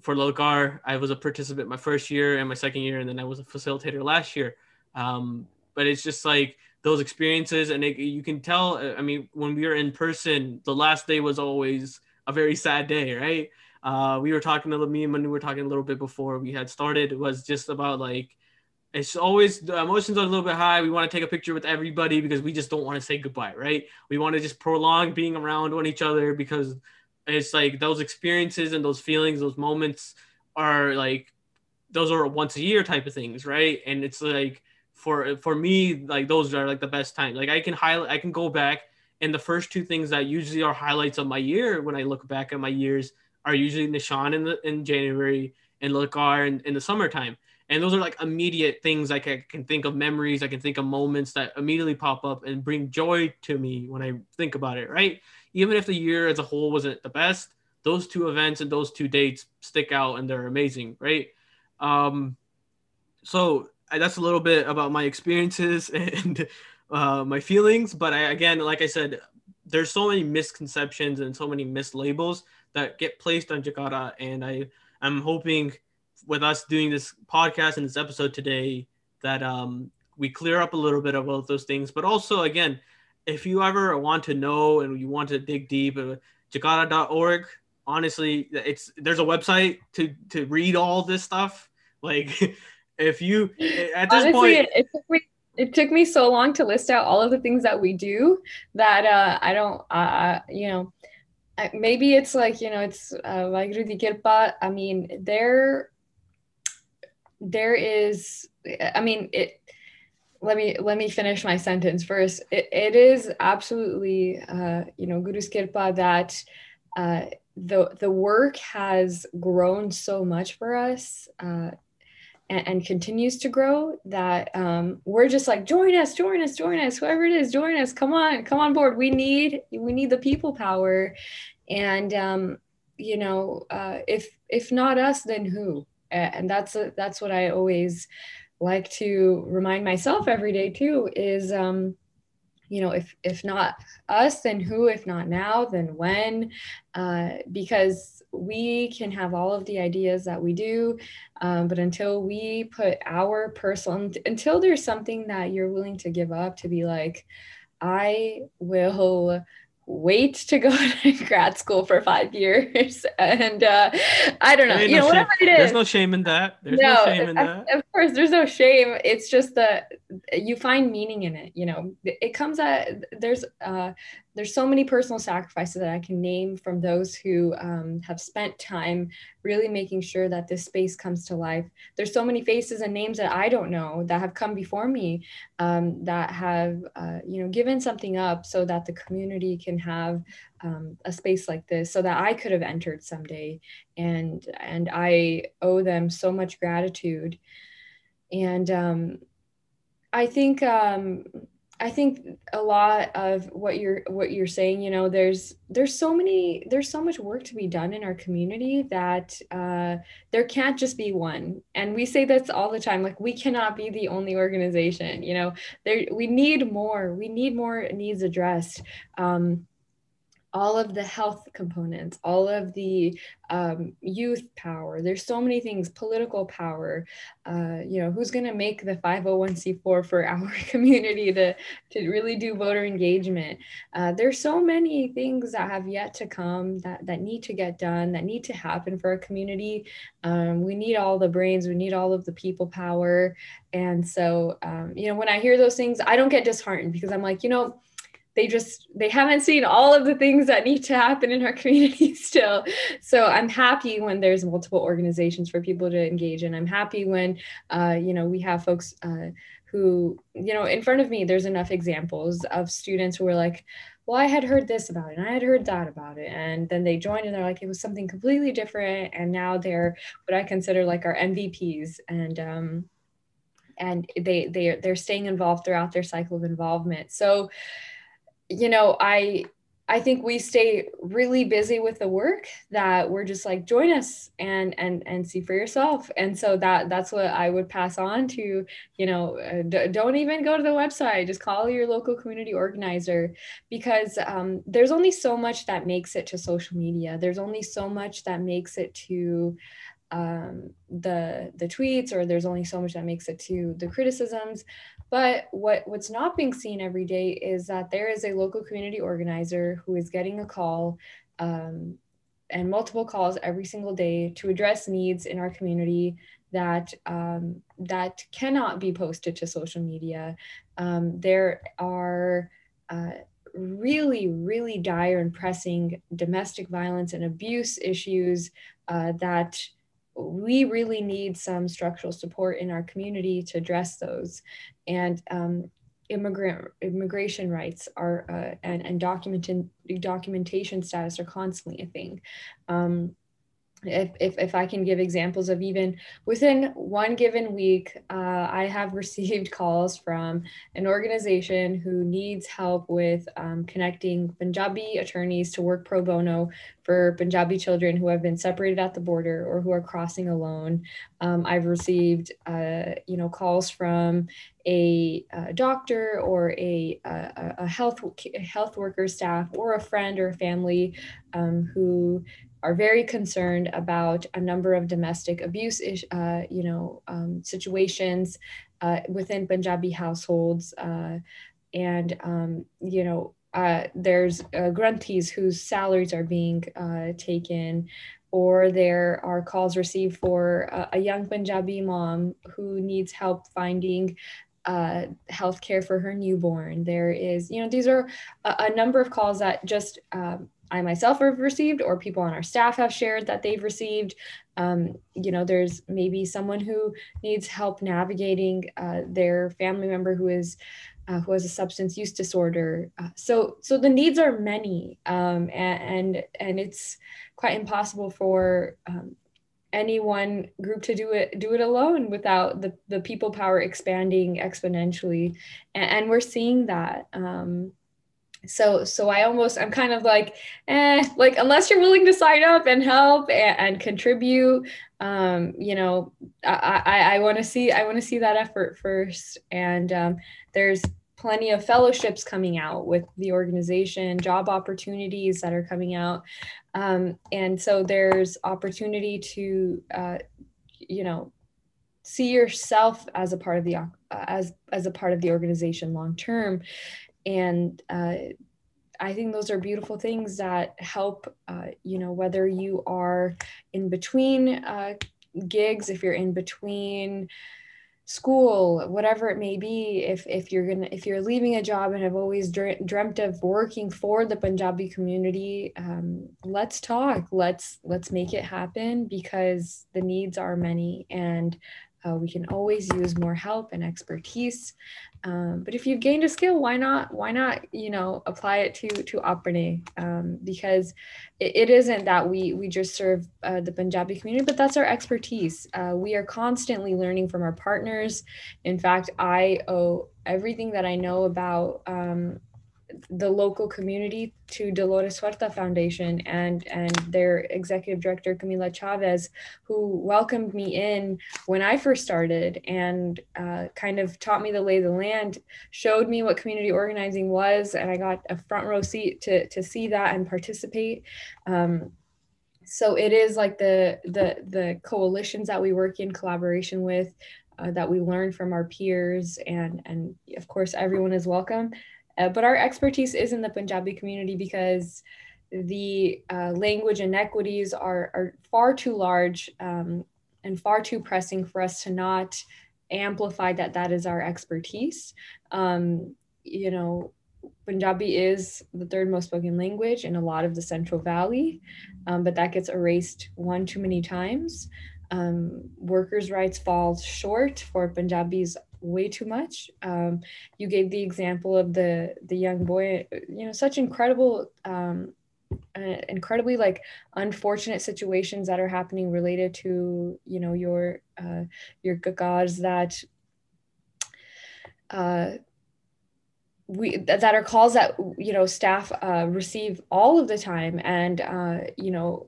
for Lalkar, I was a participant my first year and my second year, and then I was a facilitator last year. Um, but it's just like those experiences, and it, you can tell. I mean, when we were in person, the last day was always a very sad day, right? Uh, we were talking to me and Manu were talking a little bit before we had started. It was just about like it's always the emotions are a little bit high. We want to take a picture with everybody because we just don't want to say goodbye, right? We want to just prolong being around one each other because it's like those experiences and those feelings, those moments are like those are once a year type of things, right? And it's like for for me, like those are like the best time. Like I can highlight, I can go back, and the first two things that usually are highlights of my year when I look back at my years are usually Nishan in the in January and Lalkar in, in the summertime and those are like immediate things like I can, think of memories. I can think of moments that immediately pop up and bring joy to me when I think about it, right? Even if the year as a whole wasn't the best, those two events and those two dates stick out and they're amazing, right? Um, so that's a little bit about my experiences and uh, my feelings. But I, again, like I said, there's so many misconceptions and so many mislabels that get placed on Jakara, and I I'm hoping with us doing this podcast and this episode today that um, we clear up a little bit about those things. But also, again, if you ever want to know and you want to dig deep, uh, jakara.org, honestly, it's there's a website to to read all this stuff. Like, if you at this honestly, point, it, took me it took me so long to list out all of the things that we do that uh, I don't, uh, you know. Maybe it's like you know it's uh, I mean, there there is i mean it let me let me finish my sentence first. It, it is absolutely uh, you know guru skirpa that uh, the the work has grown so much for us uh, and, and, continues to grow that um, we're just like join us join us join us. Whoever it is join us. Come on come on board. We need we need the people power. And um, you know uh, if if not us then who and that's that's what I always like to remind myself every day too is um, you know if if not us then who if not now then when? Uh, because we can have all of the ideas that we do um, but until we put our personal until there's something that you're willing to give up to be like i will wait to go to grad school for five years. And uh, i don't know. You no know whatever it is. there's no shame in that. There's no, no shame in that. of course there's no shame. It's just that you find meaning in it you know. It comes at there's uh there's so many personal sacrifices that I can name from those who um, have spent time really making sure that this space comes to life. There's so many faces and names that I don't know that have come before me um, that have, uh, you know, given something up so that the community can have um, a space like this, so that I could have entered someday, and and I owe them so much gratitude. And um, I think um, I think a lot of what you're what you're saying, you know, there's there's so many there's so much work to be done in our community that uh, there can't just be one. And we say this all the time, like we cannot be the only organization. You know, there we need more. We need more needs addressed. Um, all of the health components, all of the um, youth power. There's so many things, political power. Uh, you know, who's going to make the 501c4 for our community to, to really do voter engagement? Uh, there's so many things that have yet to come that, that need to get done, that need to happen for a community. Um, we need all the brains, we need all of the people power. And so, um, you know, when I hear those things, I don't get disheartened because I'm like, you know, they just they haven't seen all of the things that need to happen in our community still. So i'm happy when there's multiple organizations for people to engage in. I'm happy when uh, you know we have folks uh, who you know in front of me there's enough examples of students who were like well i had heard this about it and i had heard that about it. And then they joined and they're like it was something completely different. And now they're what i consider like our mvps and um and they they they're staying involved throughout their cycle of involvement. So you know, I I think we stay really busy with the work that we're just like join us and and and see for yourself. And so that that's what I would pass on to, you know, uh, d- don't even go to the website, just call your local community organizer because um, there's only so much that makes it to social media. There's only so much that makes it to um, the the tweets or there's only so much that makes it to the criticisms but what what's not being seen every day is that there is a local community organizer who is getting a call um, and multiple calls every single day to address needs in our community that um, that cannot be posted to social media. Um, there are uh, really really dire and pressing domestic violence and abuse issues uh, that we really need some structural support in our community to address those. And um, immigrant immigration rights are uh, and, and documentation documentation status are constantly a thing. Um, if, if, if I can give examples of even within one given week, uh, I have received calls from an organization who needs help with um, connecting Punjabi attorneys to work pro bono for Punjabi children who have been separated at the border or who are crossing alone. Um, I've received, uh, you know, calls from a, a doctor or a, a, a, health health worker staff or a friend or a family um, who are very concerned about a number of domestic abuse, uh, you know, um, situations uh, within Punjabi households, uh, and um, you know, uh, there's uh, grantees whose salaries are being uh, taken, or there are calls received for a, a young Punjabi mom who needs help finding uh, health care for her newborn. There is, you know, these are a, a number of calls that just um, I myself have received, or people on our staff have shared that they've received. Um, you know, there's maybe someone who needs help navigating uh, their family member who is uh, who has a substance use disorder. Uh, so, so the needs are many, um, and, and, it's quite impossible for um, any one group to do it do it alone without the the people power expanding exponentially, and, and we're seeing that. Um, so so i almost i'm kind of like eh like unless you're willing to sign up and help and, and contribute um you know i i, I want to see i want to see that effort first. And um, there's plenty of fellowships coming out with the organization job opportunities that are coming out. Um, and so there's opportunity to uh, you know see yourself as a part of the uh, as as a part of the organization long term and uh, I think those are beautiful things that help, uh, you know, whether you are in between uh, gigs, if you're in between school, whatever it may be, if, if you're gonna, if you're leaving a job and have always dreamt of working for the Punjabi community, um, let's talk, let's, let's make it happen because the needs are many. And uh, we can always use more help and expertise. Um, but if you've gained a skill, why not? Why not? You know, apply it to to Apne um, because it, it isn't that we we just serve uh, the Punjabi community, but that's our expertise. Uh, we are constantly learning from our partners. In fact, I owe everything that I know about um, the local community to Dolores Huerta Foundation and and their executive director Camila Chavez, who welcomed me in when I first started and uh, kind of taught me the lay of the land, showed me what community organizing was, and I got a front row seat to to see that and participate. Um, so it is like the the the coalitions that we work in collaboration with uh, that we learn from our peers and and of course everyone is welcome uh, but our expertise is in the punjabi community because the uh, language inequities are, are far too large um, and far too pressing for us to not amplify that that is our expertise um, you know Punjabi is the third most spoken language in a lot of the Central Valley, um, but that gets erased one too many times. Um, workers' rights fall short for Punjabis way too much. Um, you gave the example of the the young boy, you know, such incredible, um, uh, incredibly like unfortunate situations that are happening related to you know your uh, your gagas that. Uh, we that are calls that you know staff uh, receive all of the time and uh, you know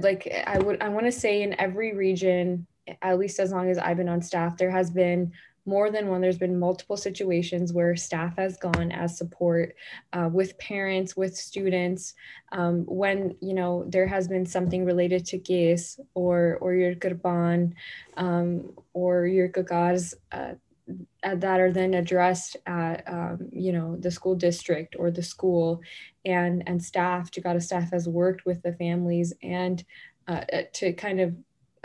like i would i want to say in every region at least as long as i've been on staff there has been more than one there's been multiple situations where staff has gone as support uh, with parents with students um, when you know there has been something related to case or or your gurban um, or your gagas uh, uh, that are then addressed at um, you know the school district or the school. And and staff Jakara staff has worked with the families and uh, uh, to kind of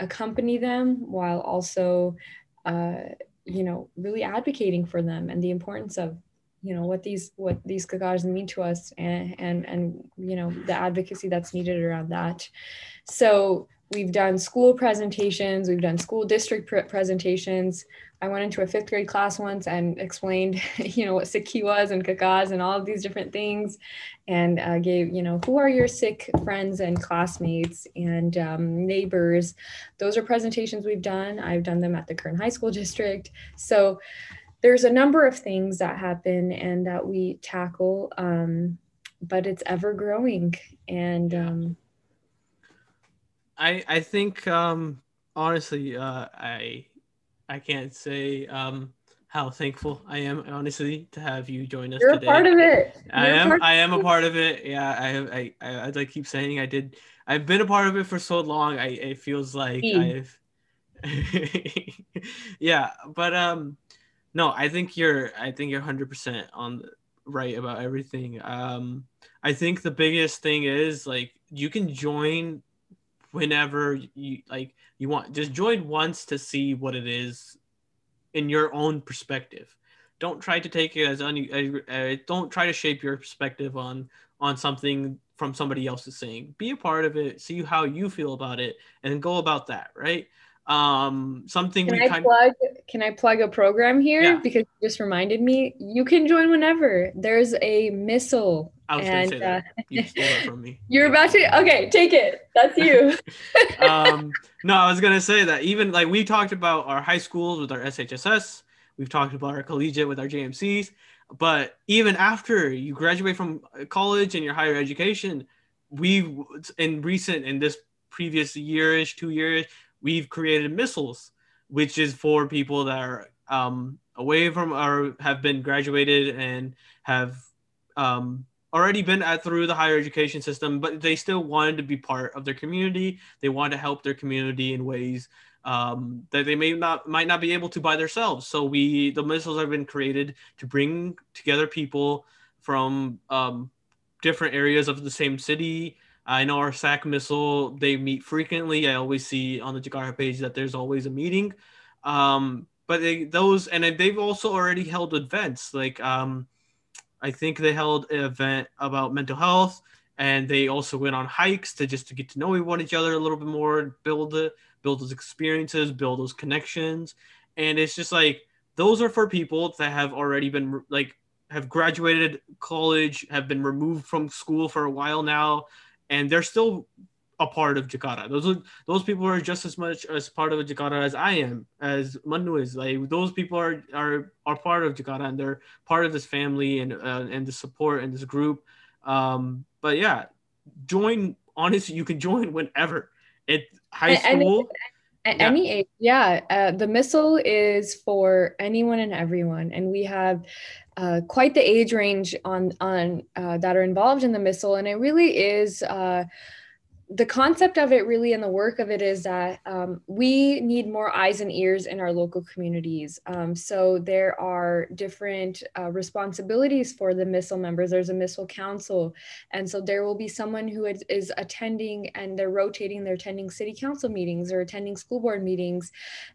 accompany them while also uh, you know really advocating for them and the importance of you know what these what these gagas mean to us and and and you know the advocacy that's needed around that. So we've done school presentations we've done school district pr- presentations I went into a fifth grade class once and explained, you know, what Sikhi was and kakas and all of these different things, and uh, gave, you know, who are your Sikh friends and classmates and um, neighbors. Those are presentations we've done. I've done them at the Kern High School District. So there's a number of things that happen and that we tackle, um, but it's ever growing. And um, I I think um, honestly, uh, I I can't say um, how thankful I am, honestly, to have you join us You're today. a part of it. You're I am. I am a part of it. Yeah, I, I, I, as I keep saying, I did. I've been a part of it for so long. I, it feels like I've. yeah, but um, no, I think you're. I think you're hundred percent on the right about everything. Um, I think the biggest thing is like you can join whenever you like you want just join once to see what it is in your own perspective. Don't try to take it as un- uh, don't try to shape your perspective on on something from somebody else's saying. Be a part of it see how you feel about it and go about that right? Um something can I kind plug of... can I plug a program here? Yeah. because you just reminded me you can join whenever. There's a Misl I was and, gonna say that. uh, you stole that from me. You're about to okay take it. That's you. Um no I was gonna say that even like we talked about our high schools with our SHSS we've talked about our collegiate with our JMCs but even after you graduate from college and your higher education we in recent in this previous yearish two years we've created Misls, which is for people that are um, away from or have been graduated and have um, already been at through the higher education system, but they still wanted to be part of their community. They want to help their community in ways um, that they may not might not be able to by themselves. So we the Misls have been created to bring together people from um, different areas of the same city I know our SAC Misl, they meet frequently. I always see on the Jakara page that there's always a meeting. Um, but they, those, and they've also already held events. Like, um, I think they held an event about mental health and they also went on hikes to just to get to know one each other a little bit more, build it, build those experiences, build those connections. And it's just like, those are for people that have already been like, have graduated college, have been removed from school for a while now, and they're still a part of Jakara. Those are those people are just as much as part of Jakara as I am, as Manu is. Like those people are are are part of Jakara and they're part of this family and uh, and the support and this group. Um, but yeah, join. Honestly, you can join whenever. It high school. At yeah. any age, yeah. Uh, the Misl is for anyone and everyone, and we have uh, quite the age range on on uh, that are involved in the Misl, and it really is uh, the concept of it really and the work of it is that um, we need more eyes and ears in our local communities. Um, so there are different uh, responsibilities for the Misl members. There's a Misl council. And so there will be someone who is, attending and they're rotating, they're attending city council meetings or attending school board meetings.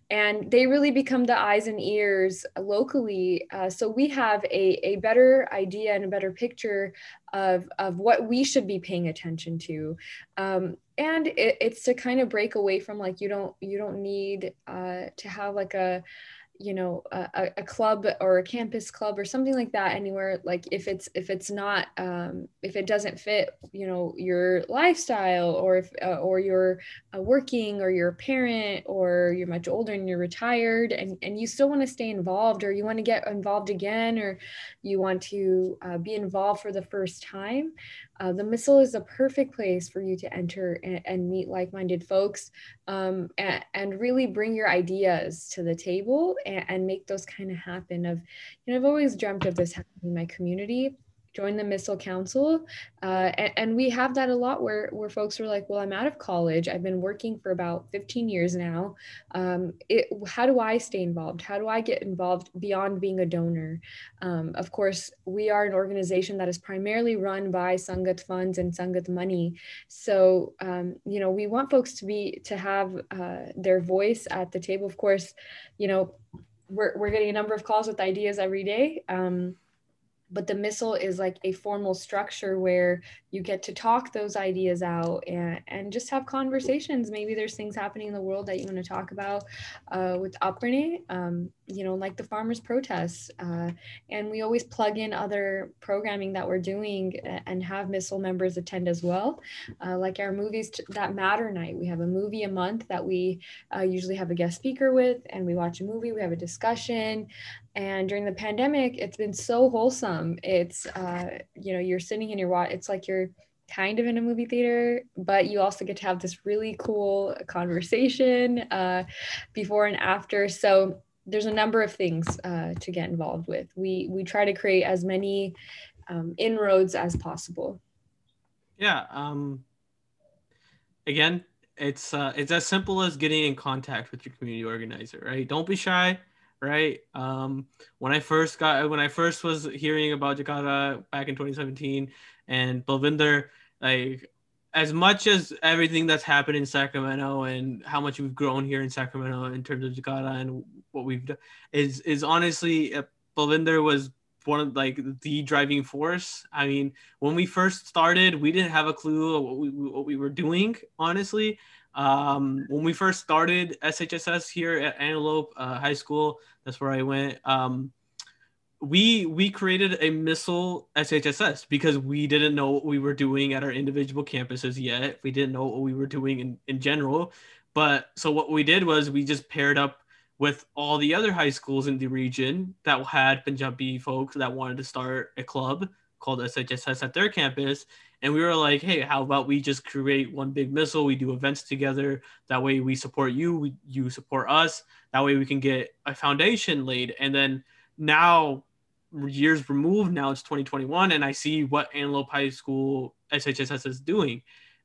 And they really become the eyes and ears locally. Uh, so we have a, a better idea and a better picture of, of what we should be paying attention to. Um, and it, it's to kind of break away from like you don't you don't need uh, to have like a you know a, a club or a campus club or something like that anywhere like if it's if it's not um, if it doesn't fit you know your lifestyle or if uh, or you're uh, working or you're a parent or you're much older and you're retired and and you still want to stay involved or you want to get involved again or you want to uh, be involved for the first time uh, the Misl is a perfect place for you to enter and, and meet like-minded folks um, and, and, really bring your ideas to the table and, and make those kind of happen of you know i've always dreamt of this happening in my community join the Misl council uh, and, and, we have that a lot where where folks are like well i'm out of college. I've been working for about 15 years now. Um, it, how do i stay involved? How do i get involved beyond being a donor? Um, of course we are an organization that is primarily run by sangat funds and sangat money. So um, you know we want folks to be to have uh, their voice at the table. Of course you know we're, we're getting a number of calls with ideas every day. Um, but the Misl is like a formal structure where you get to talk those ideas out and, and just have conversations. Maybe there's things happening in the world that you want to talk about uh, with Apne, um, you know like the farmers protests uh, and we always plug in other programming that we're doing and have Misl members attend as well. Uh, like our movies that matter night we have a movie a month that we uh, usually have a guest speaker with and we watch a movie we have a discussion and during the pandemic it's been so wholesome. It's uh, you know you're sitting in your watch it's like you're kind of in a movie theater but you also get to have this really cool conversation uh, before and after. So there's a number of things uh, to get involved with. We we try to create as many um, inroads as possible. Yeah um, again it's uh, it's as simple as getting in contact with your community organizer right? Don't be shy right? Um, when I first got when I first was hearing about Jakara back in 2017 and Balvinder, like as much as everything that's happened in Sacramento and how much we've grown here in Sacramento in terms of Jakara and what we've done is is honestly uh, Balvinder was one of like the driving force. I mean, when we first started, we didn't have a clue what we what we were doing, honestly. Um, when we first started SHSS here at Antelope uh, High School, that's where I went. Um, we we created a Misl SHSS because we didn't know what we were doing at our individual campuses yet. We didn't know what we were doing in, in general. But so what we did was we just paired up with all the other high schools in the region that had Punjabi folks that wanted to start a club called SHSS at their campus and we were like hey how about we just create one big Misl? We do events together. That way we support you we, you support us. That way we can get a foundation laid. And then now years removed now it's 2021 and i see what antelope high school shss is doing.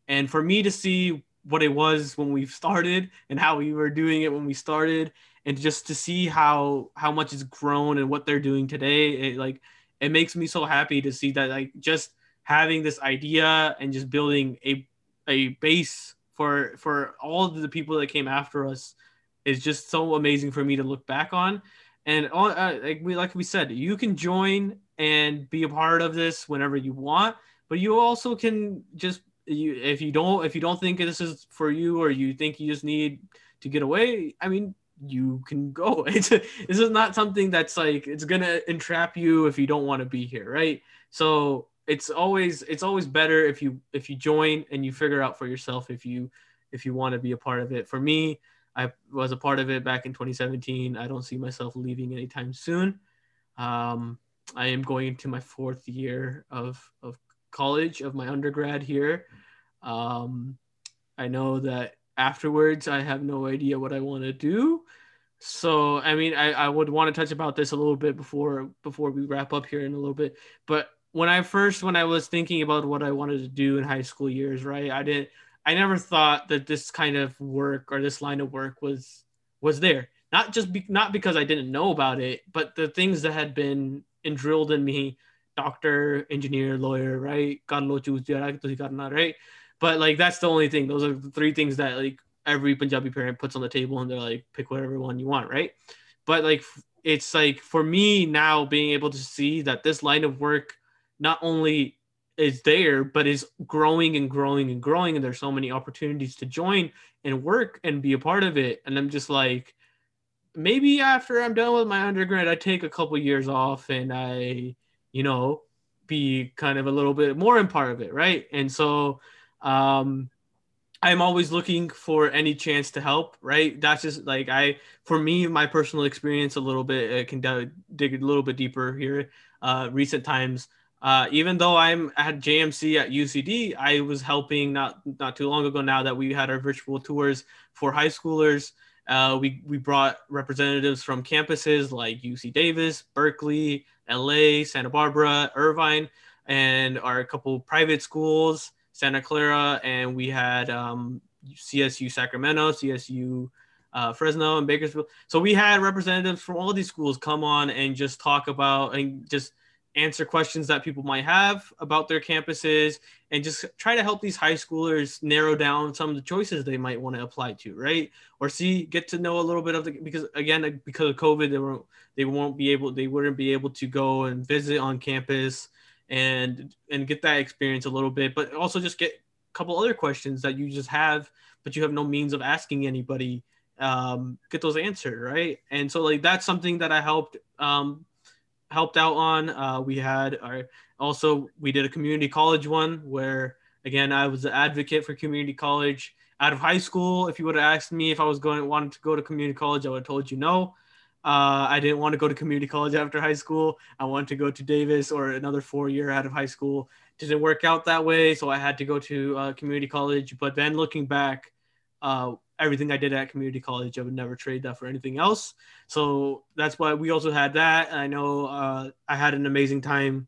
And for me to see what it was when we started and how we were doing it when we started and just to see how how much it's grown and what they're doing today it like it makes me so happy to see that like just having this idea and just building a a base for for all the people that came after us is just so amazing for me to look back on. And uh, like we like we said you can join and be a part of this whenever you want but you also can just you if you don't if you don't think this is for you or you think you just need to get away i mean you can go it's this is not something that's like it's gonna entrap you if you don't want to be here right so it's always it's always better if you if you join and you figure out for yourself if you if you want to be a part of it. For me, I was a part of it back in 2017. I don't see myself leaving anytime soon. Um, I am going into my fourth year of of college of my undergrad here. Um, I know that afterwards I have no idea what I want to do. So I mean I, I would want to touch about this a little bit before before we wrap up here in a little bit. But when I first when I was thinking about what I wanted to do in high school years, right? I didn't I never thought that this kind of work or this line of work was was there. Not just be, not because I didn't know about it, but the things that had been drilled in me, doctor, engineer, lawyer, right? right? But like that's the only thing. Those are the three things that like every Punjabi parent puts on the table and they're like, pick whatever one you want, right? But like it's like for me now being able to see that this line of work not only is there but is growing and growing and growing and there's so many opportunities to join and work and be a part of it and i'm just like maybe after i'm done with my undergrad i take a couple years off and i you know be kind of a little bit more in part of it right and so um I'm always looking for any chance to help, right? That's just like I, for me, my personal experience a little bit, I can dig a little bit deeper here. Uh, recent times, uh, even though I'm at JMC at UCD, I was helping not not too long ago now that we had our virtual tours for high schoolers. Uh, we we brought representatives from campuses like UC Davis, Berkeley, LA, Santa Barbara, Irvine, and our couple private schools Santa Clara, and we had um, CSU Sacramento, CSU uh, Fresno, and Bakersfield. So we had representatives from all these schools come on and just talk about and just answer questions that people might have about their campuses and just try to help these high schoolers narrow down some of the choices they might want to apply to right or see get to know a little bit of the because again because of covid they won't they won't be able they wouldn't be able to go and visit on campus and and get that experience a little bit but also just get a couple other questions that you just have but you have no means of asking anybody um, get those answered right? And so like that's something that i helped um, helped out on. Uh, we had our also we did a community college one where again i was an advocate for community college. Out of high school if you would have asked me if i was going wanted to go to community college i would have told you no uh, I didn't want to go to community college after high school. I wanted to go to Davis or another four year out of high school. Didn't work out that way, so I had to go to uh, community college. But then looking back, uh, everything I did at community college, I would never trade that for anything else. So that's why we also had that. I know uh, I had an amazing time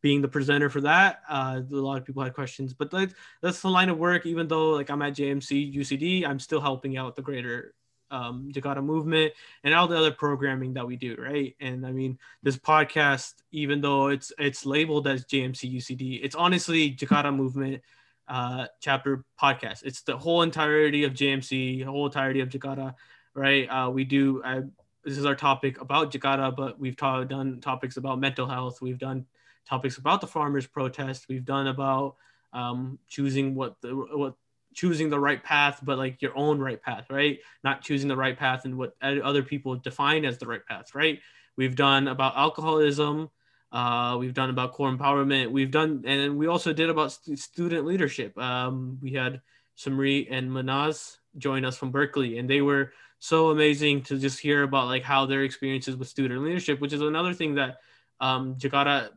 being the presenter for that. Uh, a lot of people had questions, but that's, that's the line of work. Even though like I'm at JMC UCD, I'm still helping out the greater um, Jakara movement and all the other programming that we do, right? And I mean, this podcast, even though it's it's labeled as JMC UCD, it's honestly Jakara movement uh, chapter podcast. It's the whole entirety of JMC, the whole entirety of Jakara, right? Uh, we do. I, this is our topic about Jakara, but we've ta- done topics about mental health. We've done topics about the farmers' protest. We've done about um, choosing what the what choosing the right path, but like your own right path, right? Not choosing the right path and what other people define as the right path, right? We've done about alcoholism. Uh, we've done about Kaur empowerment. We've done, and we also did about st- student leadership. Um, we had Samri and Manaz join us from Berkeley, and they were so amazing to just hear about like how their experiences with student leadership, which is another thing that um, Jakara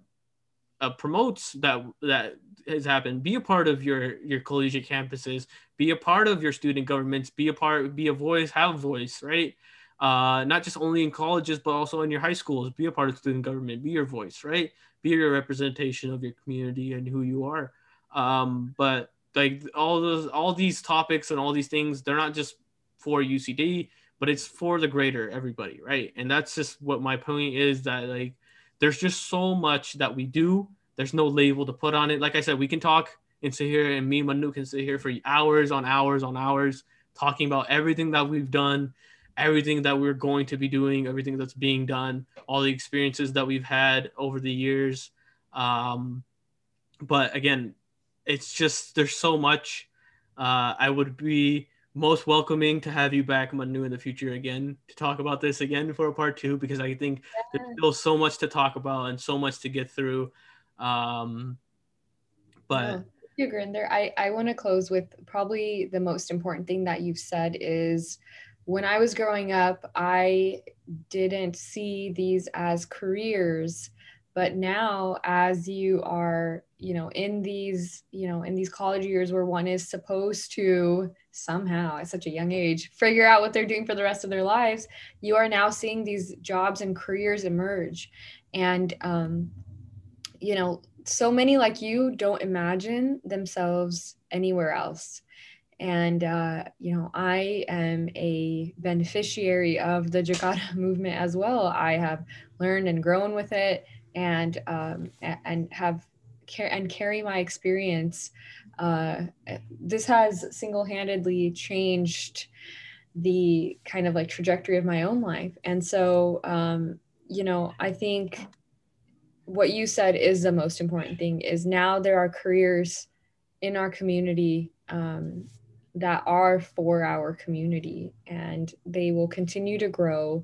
uh, promotes that that has happened. Be a part of your your collegiate campuses. Be a part of your student governments. Be a part be a voice have a voice right? Uh, not just only in colleges but also in your high schools. Be a part of student government. Be your voice right? Be your representation of your community and who you are. Um, but like all those all these topics and all these things they're not just for ucd but it's for the greater everybody right? And that's just what my point is that like there's just so much that we do. There's no label to put on it. Like I said, we can talk and sit here, and me and Manu can sit here for hours on hours on hours talking about everything that we've done, everything that we're going to be doing, everything that's being done, all the experiences that we've had over the years. Um, but again, it's just there's so much. Uh, I would be most welcoming to have you back, Manu, in the future again to talk about this again for a part two because I think yeah. there's still so much to talk about and so much to get through. Um, But you, Gurinder. I, I want to close with probably the most important thing that you've said is when I was growing up, I didn't see these as careers but now as you are you know in these you know in these college years where one is supposed to somehow at such a young age figure out what they're doing for the rest of their lives you are now seeing these jobs and careers emerge and um, you know so many like you don't imagine themselves anywhere else and uh, you know i am a beneficiary of the jakara movement as well i have learned and grown with it and um, and have care and carry my experience. Uh, this has single-handedly changed the kind of like trajectory of my own life, and so um, you know I think what you said is the most important thing. Is now there are careers in our community um, that are for our community, and they will continue to grow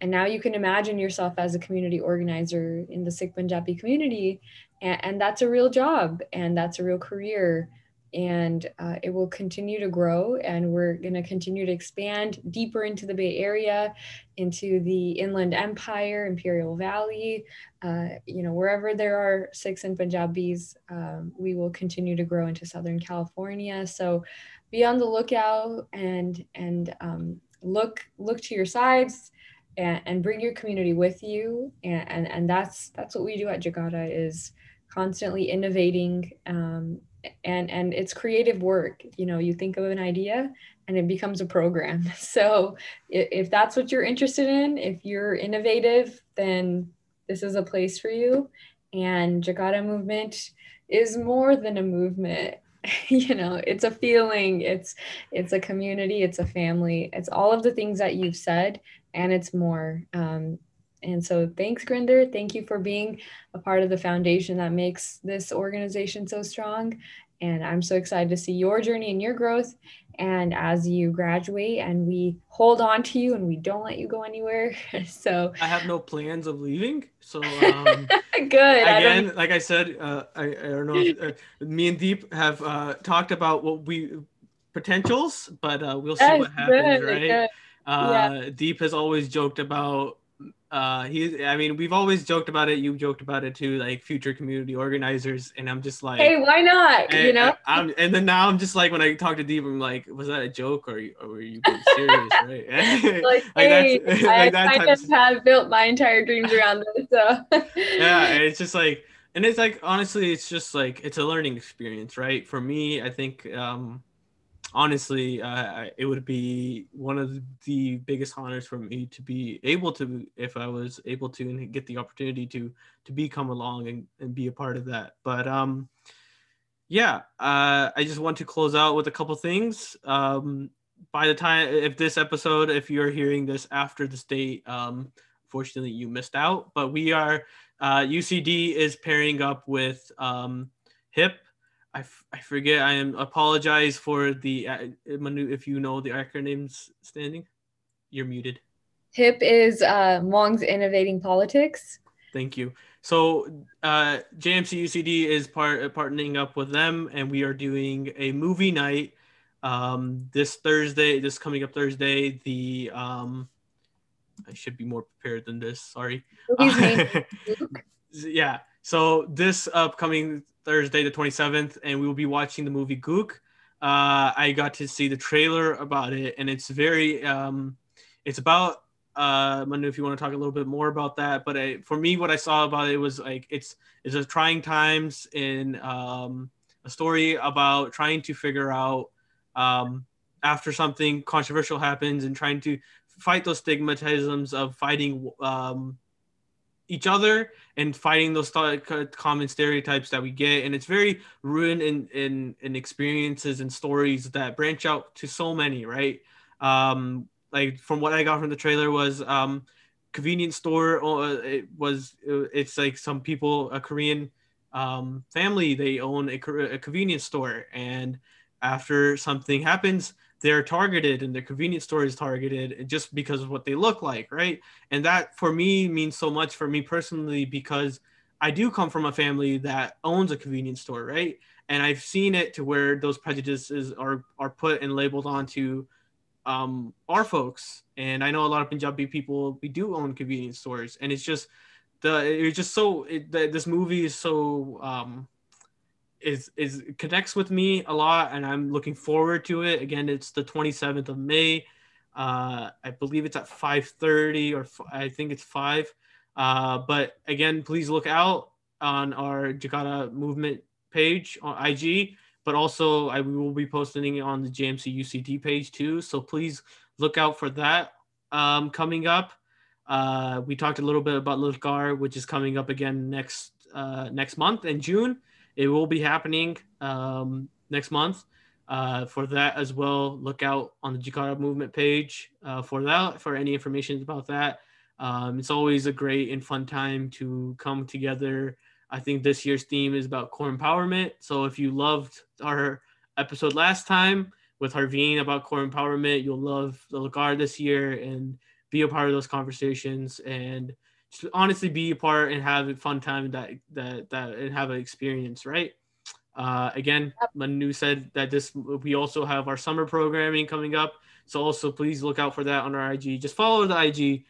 and now you can imagine yourself as a community organizer in the Sikh Punjabi community. And, and that's a real job and that's a real career. And uh, it will continue to grow. And we're going to continue to expand deeper into the Bay Area, into the Inland Empire, Imperial Valley. Uh, you know, wherever there are Sikhs and Punjabis, um, we will continue to grow into Southern California. So be on the lookout and, and um, look, look to your sides and, and bring your community with you. And, and and that's that's what we do at Jakara is constantly innovating um, and and it's creative work. You know you think of an idea and it becomes a program. So if, if that's what you're interested in if you're innovative then this is a place for you. And Jakara movement is more than a movement. You know it's a feeling. It's it's a community. It's a family. It's all of the things that you've said and it's more. Um, and so thanks, Gurinder. Thank you for being a part of the foundation that makes this organization so strong. And I'm so excited to see your journey and your growth. And as you graduate and we hold on to you and we don't let you go anywhere. so I have no plans of leaving. So um, good. Again, I like I said, uh, I, I don't know. If, uh, me and Deep have uh, talked about what we potentials, but uh, we'll see yes, what happens, good, right? Good. Uh, yeah. Deep has always joked about. Uh, he, I mean, we've always joked about it. You've joked about it too, like future community organizers, and I'm just like, hey, why not? And, you know. I'm, and then now I'm just like, when I talk to Deep, I'm like, was that a joke or, or were you being serious, right? like, like, hey, that's, like I kind of have built my entire dreams around this, so. yeah, it's just like, and it's like honestly, it's just like it's a learning experience, right? For me, I think. um honestly, uh, it would be one of the biggest honors for me to be able to, if I was able to, and get the opportunity to to become along and, and be a part of that. But um, yeah, uh, I just want to close out with a couple things. Um, by the time, if this episode, if you're hearing this after this date, um, fortunately you missed out. But we are uh, UCD is pairing up with um, HIP I, f- I forget. I am apologize for the uh, if you know the acronyms standing. You're muted. HIP is uh, Hmong's Innovating Politics. Thank you. So uh, JMC UCD is part uh, partnering up with them, and we are doing a movie night um, this Thursday. This coming up Thursday. The um, I should be more prepared than this. Sorry. yeah. So this upcoming Thursday, the 27th, and we will be watching the movie Gook. Uh, I got to see the trailer about it, and it's very, um, it's about, uh, Manu, if you want to talk a little bit more about that. But I, for me, what I saw about it was like it's it's a trying times in um, a story about trying to figure out um, after something controversial happens and trying to fight those stigmatisms of fighting um, each other and fighting those th- common stereotypes that we get. And it's very ruined in, in in experiences and stories that branch out to so many right? Um like from what i got from the trailer was um convenience store uh, it was it's like some people a korean um family they own a, a convenience store. And after something happens they're targeted and their convenience store is targeted just because of what they look like, right? And that for me means so much for me personally because I do come from a family that owns a convenience store, right? And I've seen it to where those prejudices are are put and labeled onto um, our folks. And I know a lot of Punjabi people we do own convenience stores, and it's just the it's just so it, the, this movie is so um, is is connects with me a lot, and I'm looking forward to it. Again, it's the 27th of May. Uh, I believe it's at 5:30 or f- I think it's five. Uh, but again, please look out on our Jakara movement page on IG. But also, I will be posting it on the JMC UCD page too. So please look out for that um, coming up. Uh, we talked a little bit about Lohgarh, which is coming up again next uh, next month in June. It will be happening um, next month. Uh, for that as well, look out on the Jakara movement page uh, for that for any information about that. Um, it's always a great and fun time to come together. I think this year's theme is about Kaur empowerment. So if you loved our episode last time with Harveen about Kaur empowerment, you'll love the Lohgarh this year and be a part of those conversations and just honestly be a part and have a fun time that that that and have an experience, right? Uh, again, Manu said that this we also have our summer programming coming up. So also please look out for that on our IG. Just follow the IG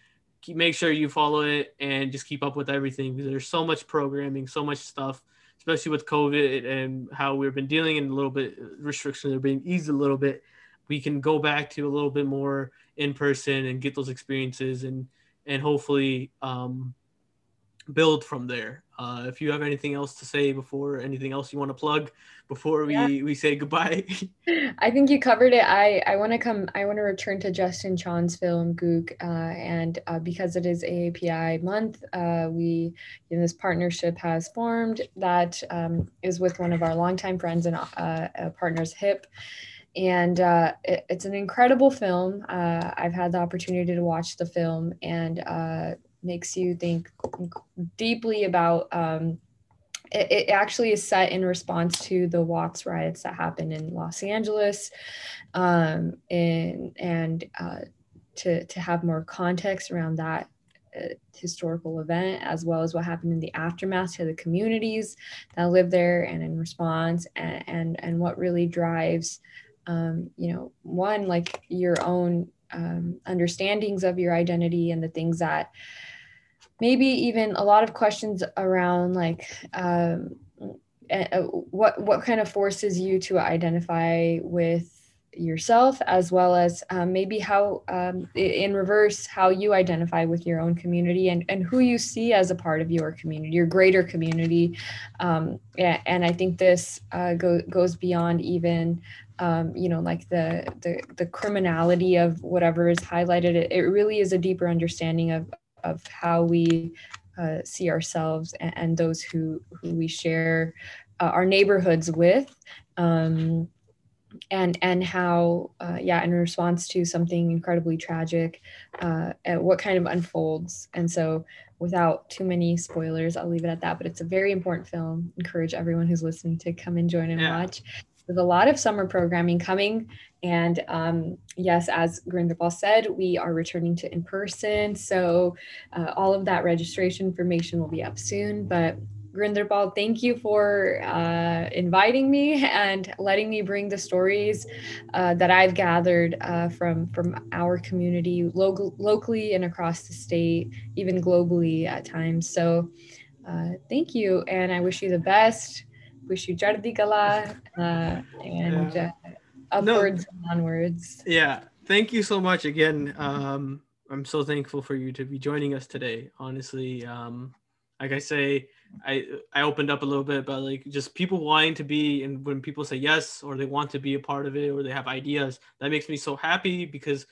keep, make sure you follow it and just keep up with everything there's so much programming, so much stuff, especially with COVID and how we've been dealing in a little bit restrictions are being eased a little bit. We can go back to a little bit more in person and get those experiences and and hopefully um, build from there. Uh, if you have anything else to say before anything else you want to plug before we, yeah. we say goodbye. I think you covered it. I, I want to come, I want to return to Justin Chon's film Gook. Uh, and uh, because it is AAPI month, uh, we, in this partnership has formed that um, is with one of our longtime friends and uh, uh, partners, HIP and uh, it, it's an incredible film. Uh, I've had the opportunity to watch the film, and uh, makes you think deeply about um, it, it, actually is set in response to the Watts riots that happened in Los Angeles um, and and uh, to, to have more context around that uh, historical event as well as what happened in the aftermath to the communities that live there and in response and and, and what really drives um, you know one like your own um, understandings of your identity and the things that maybe even a lot of questions around like um, what what kind of forces you to identify with yourself as well as um, maybe how um, in reverse how you identify with your own community and, and who you see as a part of your community your greater community. Um, and i think this uh, go, goes beyond even um, you know like the, the the criminality of whatever is highlighted it, it really is a deeper understanding of of how we uh, see ourselves and, and, those who who we share uh, our neighborhoods with um, and and how uh, yeah in response to something incredibly tragic uh, what kind of unfolds. And so without too many spoilers i'll leave it at that but it's a very important film. Encourage everyone who's listening to come and join and yeah. watch there's a lot of summer programming coming. And um, yes, as Gurinderpal said, we are returning to in person. So uh, all of that registration information will be up soon. But Gurinderpal, thank you for uh, inviting me and letting me bring the stories uh, that I've gathered uh, from from our community, local, locally and across the state, even globally at times. So, uh, thank you, and I wish you the best wish you Chardi Kala uh, and yeah. uh, upwards no. and onwards. Yeah. Thank you so much again. Um, I'm so thankful for you to be joining us today. Honestly, um, like I say, I I opened up a little bit about like just people wanting to be and when people say yes or they want to be a part of it or they have ideas, that makes me so happy because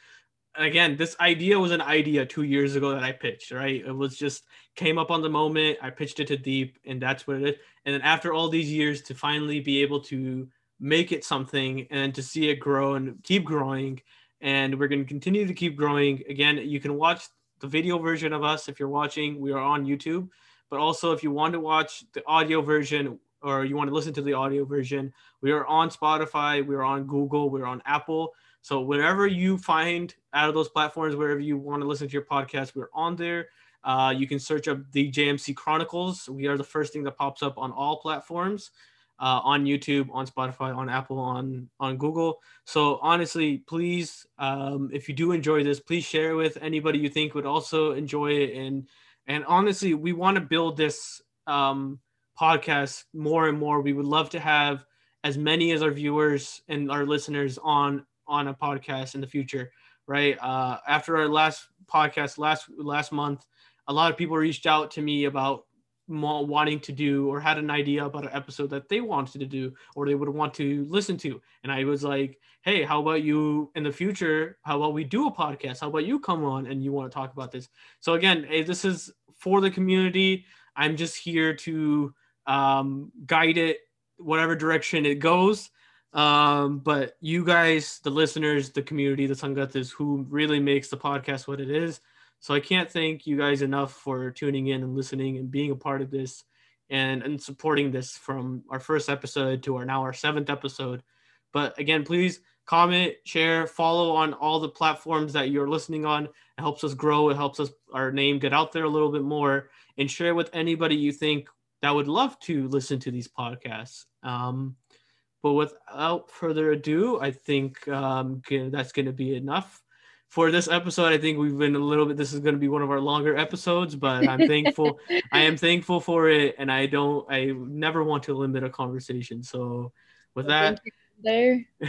again, this idea was an idea two years ago that I pitched, right? It was just came up on the moment. I pitched it to Deep, and that's what it is. And then after all these years, to finally be able to make it something and to see it grow and keep growing, and we're going to continue to keep growing. Again, you can watch the video version of us if you're watching. We are on YouTube, but also if you want to watch the audio version or you want to listen to the audio version, we are on Spotify, we are on Google, we're on Apple so whenever you find out of those platforms, wherever you want to listen to your podcast, we're on there. Uh, you can search up the JMC Chronicles. We are the first thing that pops up on all platforms, uh, on YouTube, on Spotify, on Apple, on on Google. So honestly, please, um, if you do enjoy this, please share it with anybody you think would also enjoy it. And and honestly, we want to build this um, podcast more and more. We would love to have as many as our viewers and our listeners on on a podcast in the future right? Uh, after our last podcast last last month a lot of people reached out to me about wanting to do or had an idea about an episode that they wanted to do or they would want to listen to. And i was like hey how about you in the future? How about we do a podcast? How about you come on and you want to talk about this? So again hey, this is for the community. I'm just here to um, guide it whatever direction it goes um, but you guys the listeners the community the sangatas who really makes the podcast what it is so I can't thank you guys enough for tuning in and listening and being a part of this and, and supporting this from our first episode to our now our seventh episode. But again, please comment, share, follow on all the platforms that you're listening on. It helps us grow. It helps us our name get out there a little bit more and share with anybody you think that would love to listen to these podcasts. Um, but without further ado, I think um, that's going to be enough for this episode, I think we've been a little bit. This is going to be one of our longer episodes, but I'm thankful. I am thankful for it, and I don't. I never want to limit a conversation. So, with that, there.